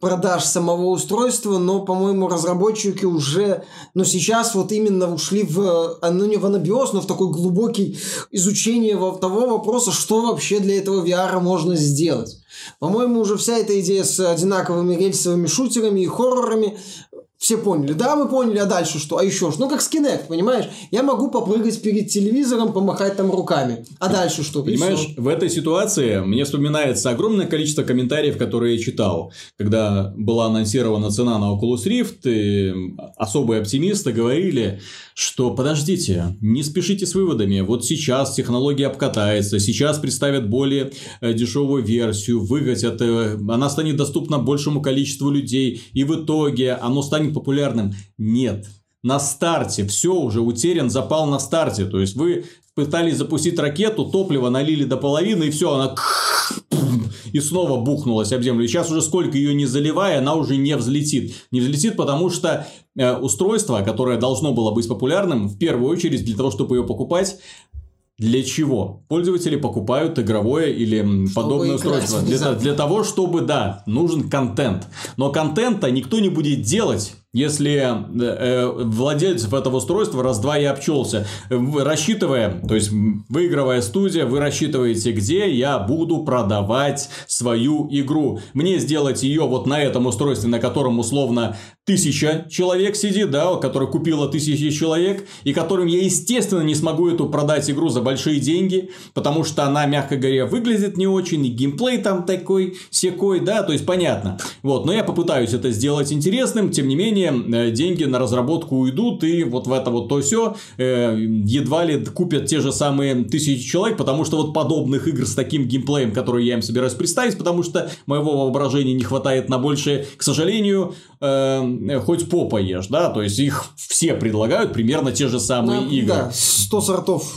продаж самого устройства, но, по-моему, разработчики уже, ну, сейчас вот именно ушли в, ну, не в анабиоз, но в такой глубокий изучение того вопроса, что вообще для этого VR можно сделать. По-моему, уже вся эта идея с одинаковыми рельсовыми шутерами и хоррорами все поняли. Да, мы поняли, а дальше что? А еще что? Ну, как скинект, понимаешь? Я могу попрыгать перед телевизором, помахать там руками. А дальше что? Понимаешь, в этой ситуации мне вспоминается огромное количество комментариев, которые я читал. Когда была анонсирована цена на Oculus Rift, и особые оптимисты говорили, что подождите, не спешите с выводами. Вот сейчас технология обкатается, сейчас представят более э, дешевую версию, выкатят, э, она станет доступна большему количеству людей, и в итоге оно станет станет популярным. Нет. На старте все уже утерян запал на старте. То есть вы пытались запустить ракету, топливо налили до половины, и все, она и снова бухнулась об землю. И сейчас уже сколько ее не заливая, она уже не взлетит. Не взлетит, потому что э, устройство, которое должно было быть популярным, в первую очередь для того, чтобы ее покупать, для чего? Пользователи покупают игровое или чтобы подобное устройство. Для, для того, чтобы, да, нужен контент. Но контента никто не будет делать если э, владельцев этого устройства раз-два и обчелся, рассчитывая, то есть выигрывая студия, вы рассчитываете, где я буду продавать свою игру. Мне сделать ее вот на этом устройстве, на котором условно тысяча человек сидит, да, который купила тысячи человек, и которым я, естественно, не смогу эту продать игру за большие деньги, потому что она, мягко говоря, выглядит не очень, и геймплей там такой, секой, да, то есть понятно. Вот, но я попытаюсь это сделать интересным, тем не менее, э, деньги на разработку уйдут, и вот в это вот то все э, едва ли купят те же самые тысячи человек, потому что вот подобных игр с таким геймплеем, который я им собираюсь представить, потому что моего воображения не хватает на больше, к сожалению, э, хоть попа ешь, да, то есть их все предлагают примерно те же самые да, игры. Да, 100 сортов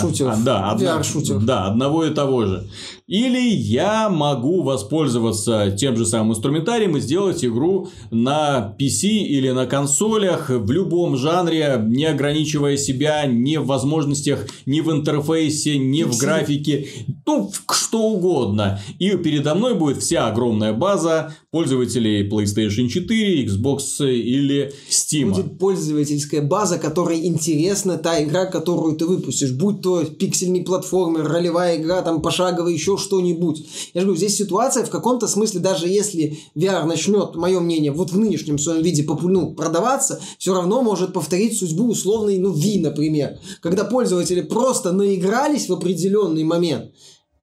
шутеров. А, да, одна, да, одного и того же. Или я могу воспользоваться тем же самым инструментарием и сделать игру на PC или на консолях в любом жанре, не ограничивая себя ни в возможностях, ни в интерфейсе, ни в графике, ну, что угодно. И передо мной будет вся огромная база пользователей PlayStation 4, Xbox или Steam. Будет пользовательская база, которой интересна та игра, которую ты выпустишь. Будь то пиксельный платформер, ролевая игра, там пошаговая, еще что-нибудь. Я же говорю, здесь ситуация в каком-то смысле, даже если VR начнет, мое мнение, вот в нынешнем своем виде ну, продаваться, все равно может повторить судьбу условной, ну, Wii, например. Когда пользователи просто наигрались в определенный момент,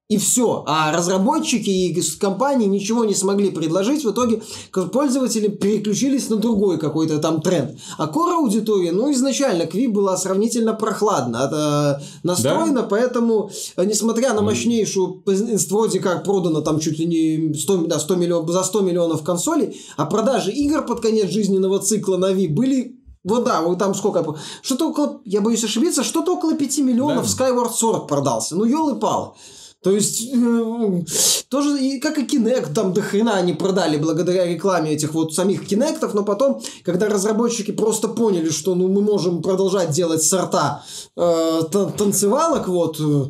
и все. А разработчики и компании ничего не смогли предложить. В итоге пользователи переключились на другой какой-то там тренд. А core аудитория, ну, изначально Кви была сравнительно прохладно это настроена, да? поэтому, э, несмотря на мощнейшую, вроде как продано там чуть ли не 100, да, 100 миллионов, за 100 миллионов консолей, а продажи игр под конец жизненного цикла на Ви были вот да, вот там сколько, что-то около, я боюсь ошибиться, что-то около 5 миллионов да. Skyward Sword продался. Ну, елы-палы. То есть, э, тоже, и, как и Kinect, там до хрена они продали благодаря рекламе этих вот самих Kinectов, но потом, когда разработчики просто поняли, что ну, мы можем продолжать делать сорта э, танцевалок, вот, э,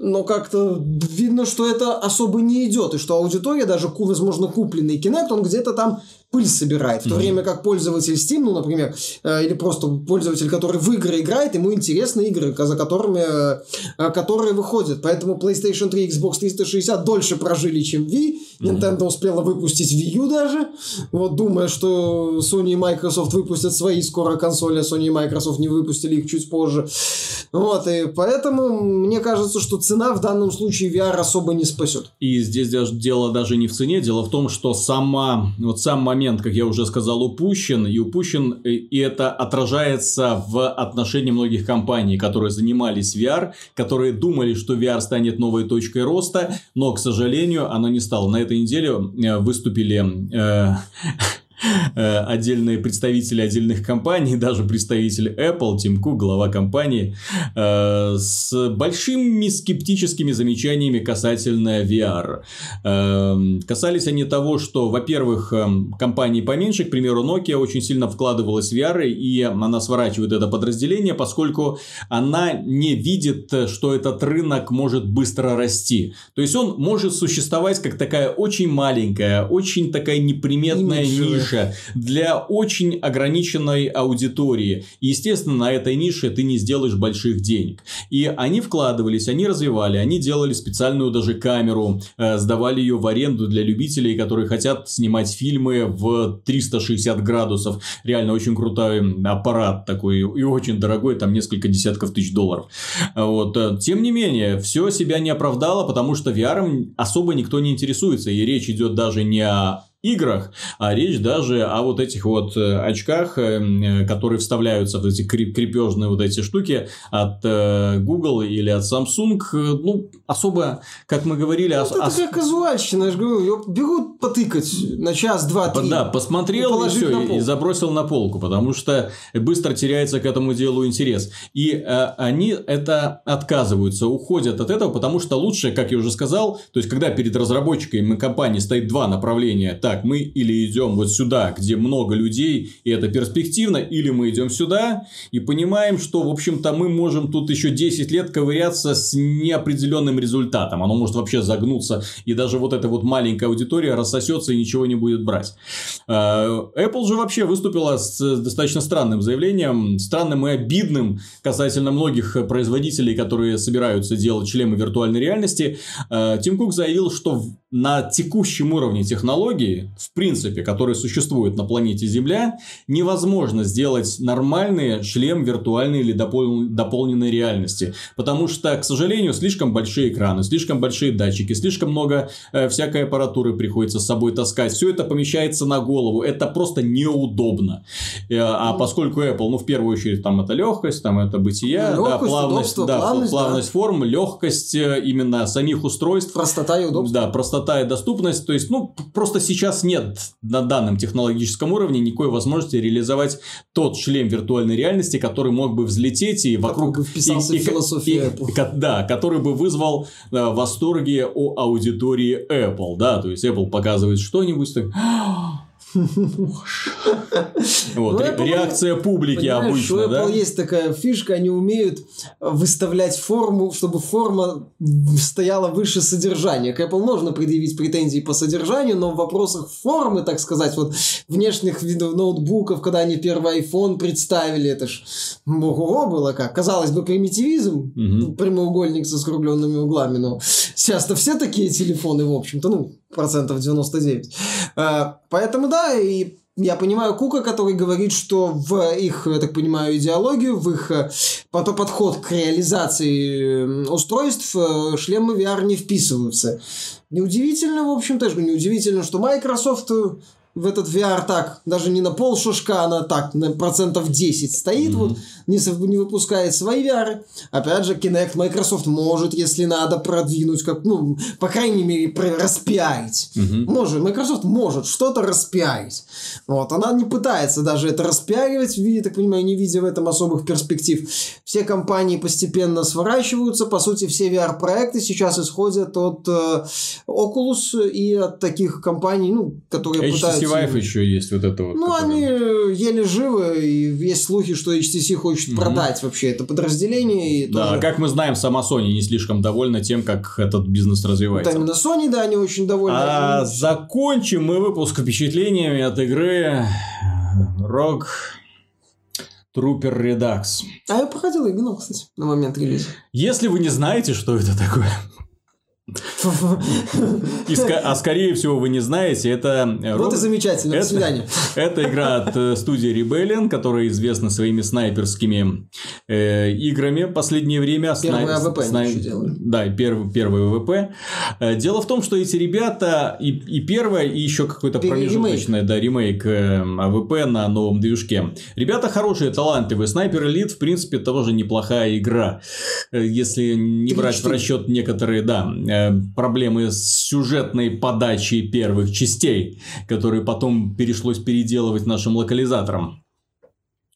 но как-то видно, что это особо не идет, и что аудитория, даже, возможно, купленный Kinect, он где-то там пыль собирает. В то mm-hmm. время как пользователь Steam, ну, например, э, или просто пользователь, который в игры играет, ему интересны игры, за которыми, э, которые выходят. Поэтому PlayStation 3 Xbox 360 дольше прожили, чем Wii. Nintendo mm-hmm. успела выпустить Wii U даже. Вот, думая, что Sony и Microsoft выпустят свои скоро консоли, а Sony и Microsoft не выпустили их чуть позже. Вот, и поэтому мне кажется, что цена в данном случае VR особо не спасет. И здесь дело даже не в цене, дело в том, что сама, вот сам момент момент, как я уже сказал, упущен, и упущен, э, и это отражается в отношении многих компаний, которые занимались VR, которые думали, что VR станет новой точкой роста, но, к сожалению, оно не стало. На этой неделе э, выступили э, отдельные представители отдельных компаний, даже представитель Apple, Тим Кук, глава компании, э, с большими скептическими замечаниями касательно VR. Э, касались они того, что, во-первых, компании поменьше, к примеру, Nokia очень сильно вкладывалась в VR, и она сворачивает это подразделение, поскольку она не видит, что этот рынок может быстро расти. То есть, он может существовать как такая очень маленькая, очень такая неприметная Имиджевая. Ниша для очень ограниченной аудитории. И, естественно, на этой нише ты не сделаешь больших денег. И они вкладывались, они развивали, они делали специальную даже камеру, э, сдавали ее в аренду для любителей, которые хотят снимать фильмы в 360 градусов. Реально очень крутой аппарат такой и очень дорогой, там несколько десятков тысяч долларов. Вот. Э, тем не менее, все себя не оправдало, потому что VR особо никто не интересуется. И речь идет даже не о играх, а речь даже о вот этих вот э, очках, э, э, которые вставляются в эти крепежные вот эти штуки от Google или от Samsung. Ну, особо, как мы говорили... Ну, ос- это такая казуальщина, я же говорю, берут потыкать на час, два, три. Да, посмотрел и, и все, и забросил на полку, потому что быстро теряется к этому делу интерес. И э, они это отказываются, уходят от этого, потому что лучше, как я уже сказал, то есть, когда перед разработчиками компании стоит два направления, так, мы или идем вот сюда, где много людей, и это перспективно, или мы идем сюда и понимаем, что, в общем-то, мы можем тут еще 10 лет ковыряться с неопределенным результатом. Оно может вообще загнуться, и даже вот эта вот маленькая аудитория рассосется и ничего не будет брать. А, Apple же вообще выступила с достаточно странным заявлением, странным и обидным касательно многих производителей, которые собираются делать шлемы виртуальной реальности. А, Тим Кук заявил, что на текущем уровне технологий, в принципе, которые существуют на планете Земля, невозможно сделать нормальный шлем виртуальной или допол... дополненной реальности. Потому что, к сожалению, слишком большие экраны, слишком большие датчики, слишком много э, всякой аппаратуры приходится с собой таскать. Все это помещается на голову. Это просто неудобно. Э, а поскольку Apple, ну, в первую очередь, там это легкость, там это бытия, легкость, да, плавность, удобство, да, плавность, плавность да. форм, легкость э, именно самих устройств. Простота и удобство. Да, простота и доступность. То есть, ну, просто сейчас нет на данном технологическом уровне никакой возможности реализовать тот шлем виртуальной реальности, который мог бы взлететь и вокруг... Вписался и, в философию и, Apple. Да, который бы вызвал э, восторги о аудитории Apple. Да, то есть, Apple показывает что-нибудь, так... Вот, ну, реакция публики обычно, да? У Apple есть такая фишка, они умеют выставлять форму, чтобы форма стояла выше содержания. К Apple можно предъявить претензии по содержанию, но в вопросах формы, так сказать, вот внешних видов ноутбуков, когда они первый iPhone представили, это ж ого было как. Казалось бы, примитивизм, прямоугольник со скругленными углами, но сейчас-то все такие телефоны, в общем-то, ну, процентов 99. А, поэтому да, и я понимаю Кука, который говорит, что в их, я так понимаю, идеологию, в их э, подход к реализации устройств э, шлемы VR не вписываются. Неудивительно, в общем-то, неудивительно, что Microsoft в этот VR так, даже не на пол шушка, она так, на процентов 10 стоит, mm-hmm. вот, не, не выпускает свои VR. Опять же, Kinect Microsoft может, если надо, продвинуть, как, ну, по крайней мере, распиарить. Mm-hmm. Может, Microsoft может что-то распиарить. Вот, она не пытается даже это распиаривать, я так понимаю, не видя в этом особых перспектив. Все компании постепенно сворачиваются, по сути, все VR-проекты сейчас исходят от э, Oculus и от таких компаний, ну, которые HTC пытаются Vive еще есть вот это вот. Ну, который... они еле живы, и есть слухи, что HTC хочет mm-hmm. продать вообще это подразделение. И да, тоже... как мы знаем, сама Sony не слишком довольна тем, как этот бизнес развивается. Вот именно Sony, да, они очень довольны. А закончим мы выпуск впечатлениями от игры Rogue Trooper Redux. А я проходил игру, кстати, на момент релиза. Если вы не знаете, что это такое, и, а скорее всего вы не знаете, это... Э, вот и замечательно, это, до свидания. Это игра от э, студии Rebellion, которая известна своими снайперскими э, играми в последнее время. Первый Снай... AVP снай... Да, первый, первый AVP. Э, дело в том, что эти ребята и, и первое, и еще какой-то промежуточный да, ремейк AVP на новом движке. Ребята хорошие, талантливые. Sniper Elite, в принципе, тоже неплохая игра. Если не брать в расчет некоторые, да, Э, проблемы с сюжетной подачей первых частей, которые потом пришлось переделывать нашим локализаторам.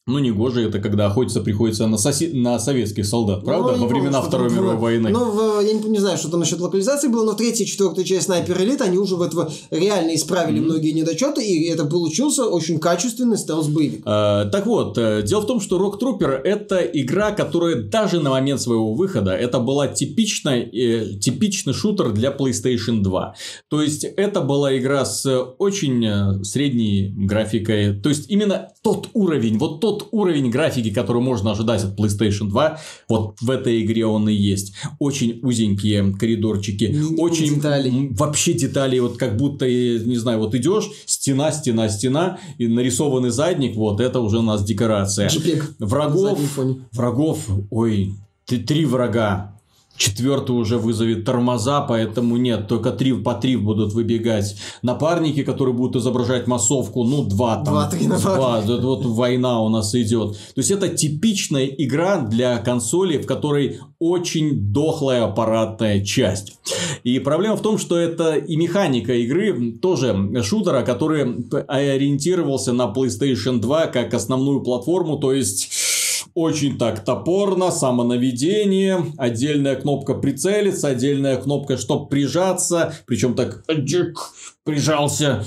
Ну, не гоже это, когда охотиться приходится на, соси... на советских солдат, правда? Ну, Во времена помню, Второй мировой войны. Ну, в- я не, не знаю, что там насчет локализации было, но в третьей и четвертой часть Снайпер Элит они уже в этого реально исправили многие недочеты, и это получился очень качественный стелс-боевик. Э, Так вот, э, дело в том, что Rock Trooper это игра, которая даже на момент своего выхода это была типичная, э, типичный шутер для PlayStation 2. То есть это была игра с очень э, средней графикой. То есть именно тот уровень, вот тот уровень графики, который можно ожидать от PlayStation 2, вот в этой игре он и есть. Очень узенькие коридорчики, ни очень деталей. м, вообще детали, вот как будто, э, не знаю, вот идешь, стена, стена, стена, и нарисованный задник, вот это уже у нас декорация. Врагов, врагов, ой, три врага. Четвертый уже вызовет тормоза, поэтому нет, только три по три будут выбегать. Напарники, которые будут изображать массовку, ну, два там. Два-три Два, вот, вот война у нас идет. То есть, это типичная игра для консоли, в которой очень дохлая аппаратная часть. И проблема в том, что это и механика игры тоже шутера, который ориентировался на PlayStation 2 как основную платформу, то есть очень так топорно, самонаведение, отдельная кнопка прицелиться, отдельная кнопка, чтобы прижаться, причем так прижался,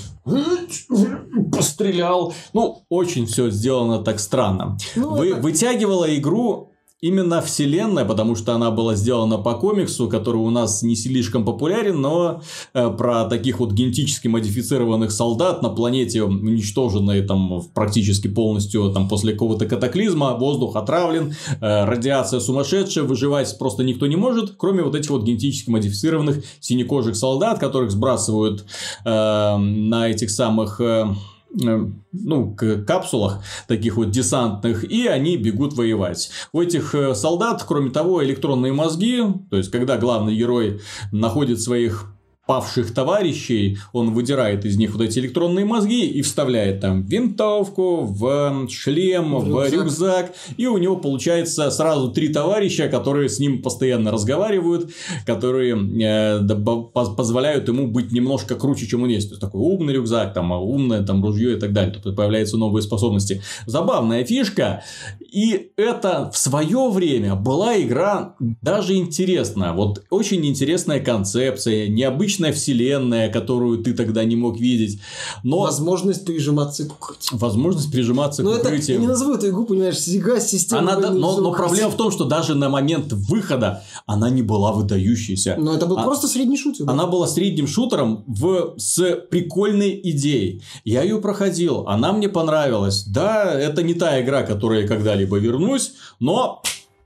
пострелял. Ну, очень все сделано так странно. Ну, Вы, это- Вытягивала игру именно вселенная, потому что она была сделана по комиксу, который у нас не слишком популярен, но э, про таких вот генетически модифицированных солдат на планете, уничтоженной там практически полностью там после какого-то катаклизма, воздух отравлен, э, радиация сумасшедшая, выживать просто никто не может, кроме вот этих вот генетически модифицированных синекожих солдат, которых сбрасывают э, на этих самых... э, ну, к- капсулах таких вот десантных, и они бегут воевать. У этих э, солдат, кроме того, электронные мозги, то есть, когда главный герой находит своих павших товарищей, он выдирает из них вот эти электронные мозги и вставляет там винтовку, в шлем, в В рюкзак, рюкзак. и у него получается сразу три товарища, которые с ним постоянно разговаривают, которые э, позволяют ему быть немножко круче, чем он есть. То есть такой умный рюкзак, там а умное там ружье и так далее. Тут появляются новые способности. Забавная фишка. И это в свое время была игра даже интересная. Вот очень интересная концепция, необычная вселенная, которую ты тогда не мог видеть. Но Возможность прижиматься к укрытию. возможность прижиматься Но к Ну, это, я укрытию. не назову эту игру, понимаешь, сега система. Она, да- но, но проблема в том, что даже на момент выхода она не была выдающейся. Но это был А- просто средний шутер. да. Она была средним шутером в, с прикольной идеей. Я ее проходил, она мне понравилась. Да, это не та игра, которой я когда-либо вернусь, но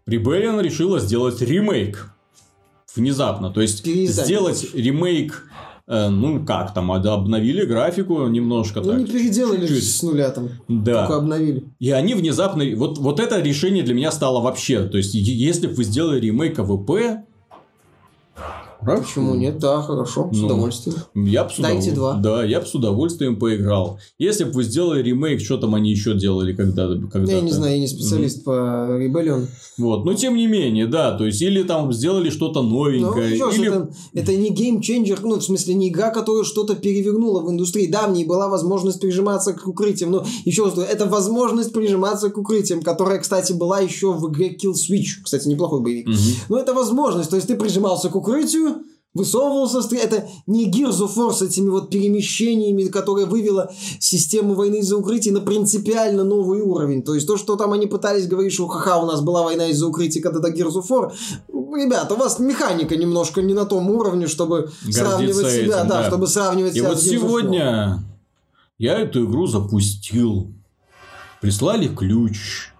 Rebellion решила сделать ремейк. Внезапно. То есть, сделать ремейк, э, ну как там, обновили графику немножко Ну, так. не переделали же чуть-чуть. с нуля там. Да. Только обновили. И они внезапно... Вот, вот это решение для меня стало вообще... То есть, если бы вы сделали ремейк AVP... хорошо. Почему нет? Да, хорошо, с Ну, удовольствием. Я бы с Дайте удов- два. Да, я бы с удовольствием поиграл. Если бы вы сделали ремейк, что там они еще делали когда когда Я не знаю, я не специалист по Rebellion. Вот, но тем не менее, да, то есть, или там сделали что-то Ну, новенькое, раз, или... это, это не геймченджер, ну, в смысле, не игра, которая что-то перевернула в индустрии. Да, в ней была возможность прижиматься к укрытиям, но еще раз, это возможность прижиматься к укрытиям, которая, кстати, была еще в игре Kill Switch. Кстати, неплохой боевик. Мгм. Но это возможность, то есть ты прижимался к укрытию, высовывался, это не Gears of War с этими вот перемещениями, которая вывела систему войны из-за укрытий на принципиально новый уровень. То есть то, что там они пытались говорить, что ха-ха, у нас была война из-за укрытий, когда до Gears of War, ребята, у вас механика немножко не на том уровне, чтобы Гордиться сравнивать себя, этим, да, да. чтобы сравнивать И себя вот с Gears сегодня я эту игру запустил. Прислали ключ.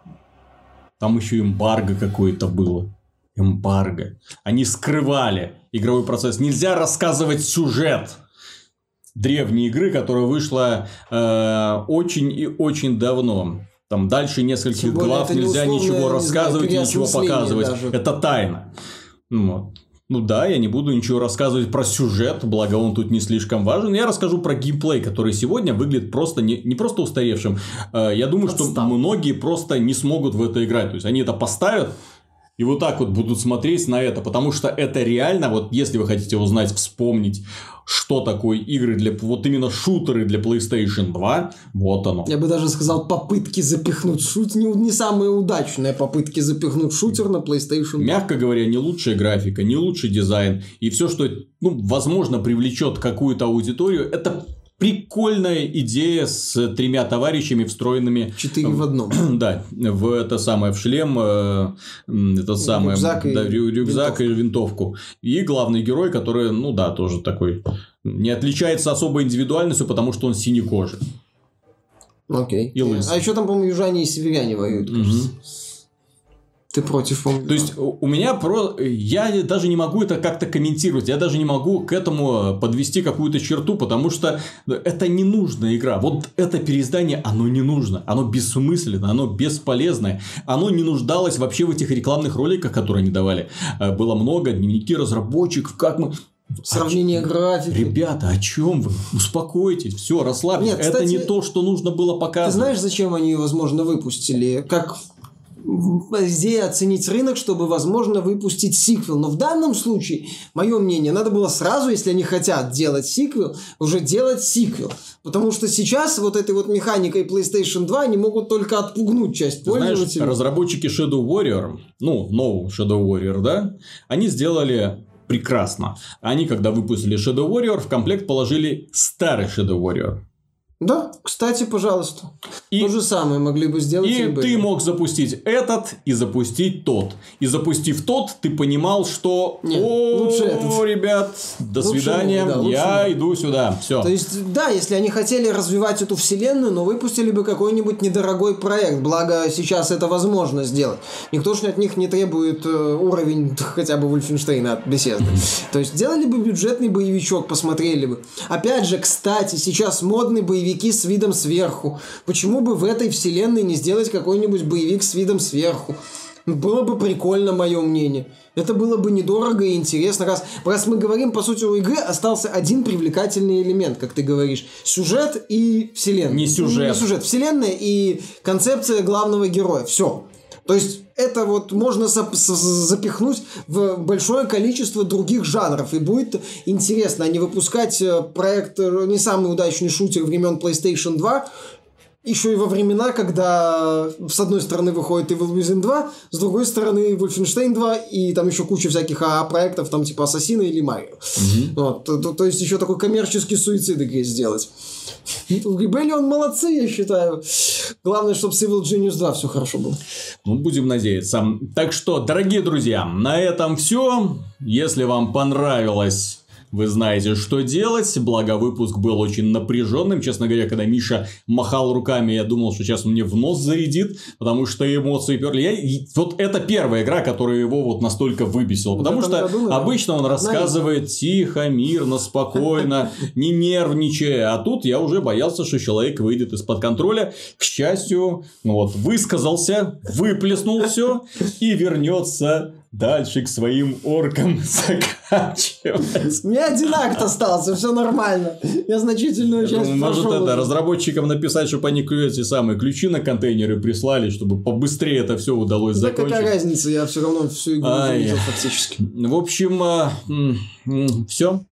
Там еще эмбарго какое-то было. Эмбарго. Они скрывали игровой процесс. Нельзя рассказывать сюжет древней игры, которая вышла э, очень и очень давно. Там дальше нескольких глав не нельзя условное, ничего не знаю, рассказывать и ничего показывать. даже. Это тайна. Ну, вот. Ну да, я не буду ничего рассказывать про сюжет, благо он тут не слишком важен. Я расскажу про геймплей, который сегодня выглядит просто не, не просто устаревшим. Э, Я думаю, что Отстал. многие просто не смогут в это играть. То есть они это поставят, И вот так вот будут смотреть на это, потому что это реально, вот если вы хотите узнать, вспомнить, что такое игры для, вот именно шутеры для PlayStation 2, вот оно. Я бы даже сказал, попытки запихнуть шут, не, не самые удачные попытки запихнуть шутер на PlayStation 2. Мягко говоря, не лучшая графика, не лучший дизайн, и все, что, ну, возможно, привлечет какую-то аудиторию, это прикольная идея с тремя товарищами, встроенными... Четыре в одном. Да, в это самое, в шлем, э, это самое... Рюкзак и да, рю- рюкзак винтовку. и винтовку. И главный герой, который, ну да, тоже такой... Не отличается особой индивидуальностью, потому что он синекожий. Окей. И лысый. А еще там, по-моему, южане и северяне воюют, кажется. Ты против, по-моему. То есть у меня про... Я даже не могу это как-то комментировать. Я даже не могу к этому подвести какую-то черту, потому что это не нужная игра. Вот это переиздание, оно не нужно. Оно бессмысленно, оно бесполезное. Оно не нуждалось вообще в этих рекламных роликах, которые они давали. Э, Было много дневники разработчиков, как мы... Сравнение графики. Ребята, о чем вы? Успокойтесь, все, расслабьтесь. Нет, это кстати, не то, что нужно было Ты показывать. знаешь, зачем они возможно, выпустили? Как идея оценить рынок, чтобы, возможно, выпустить сиквел. Но в данном случае, мое мнение, надо было сразу, если они хотят делать сиквел, уже делать сиквел. Потому что сейчас вот этой вот механикой PlayStation 2 они могут только отпугнуть часть Ты Знаешь, пользователей. разработчики Shadow Warrior, ну, нового Shadow Warrior, да, они сделали прекрасно. Они, когда выпустили Shadow Warrior, в комплект положили старый Shadow Warrior. Да, кстати, пожалуйста. И- То же самое могли бы сделать И eBay. ты мог запустить этот и запустить тот. И запустив тот, ты понимал, что Нет, о, лучше этот. ребят, до Лучше свидания, да, я новый. иду сюда. Все. То есть, да, если они хотели развивать эту вселенную, но выпустили бы какой-нибудь недорогой проект. Благо, сейчас это возможно сделать. Никто же от них не требует э, уровень хотя бы Вольфенштейна от беседы. То есть, сделали бы бюджетный боевичок, посмотрели бы. Опять же, кстати, сейчас модные боевики с видом сверху. Почему бы в этой вселенной не сделать какой-нибудь боевик с видом сверху? Было бы прикольно, мое мнение. Это было бы недорого и интересно. Раз, раз мы говорим, по сути, у игры остался один привлекательный элемент, как ты говоришь. Сюжет и вселенная. Не сюжет. Не сюжет. Вселенная и концепция главного героя. Все. То есть, это вот можно запихнуть в большое количество других жанров. И будет интересно, а не выпускать э, проект э, не самый удачный шутер времен PlayStation 2, еще и во времена, когда с одной стороны выходит Evil Within 2, с другой стороны Wolfenstein 2, и там еще куча всяких а, проектов, там типа Ассасина или Марио. Вот, то, то- то есть еще такой коммерческий суицид игре сделать. Rebellion молодцы, я считаю. Главное, чтобы с Evil Genius 2 все хорошо было. Ну, будем надеяться. Так что, дорогие друзья, на этом все. Если вам понравилось вы знаете, что делать. Благо, выпуск был очень напряженным. Честно говоря, когда Миша махал руками, я думал, что сейчас он мне в нос зарядит, потому что эмоции перли. Я... Вот это первая игра, которая его вот настолько выбесила. Потому что году, обычно он рассказывает тихо, мирно, спокойно, не нервничая. А тут я уже боялся, что человек выйдет из-под контроля. К счастью, вот, высказался, выплеснул все и вернется дальше к своим оркам заканчивать. У меня один акт остался, все нормально. Я значительную часть Может, прошел это уже. разработчикам написать, чтобы они эти самые ключи на контейнеры прислали, чтобы побыстрее это все удалось Да закончить. какая разница, я все равно всю игру увидел фактически. В общем, а, все.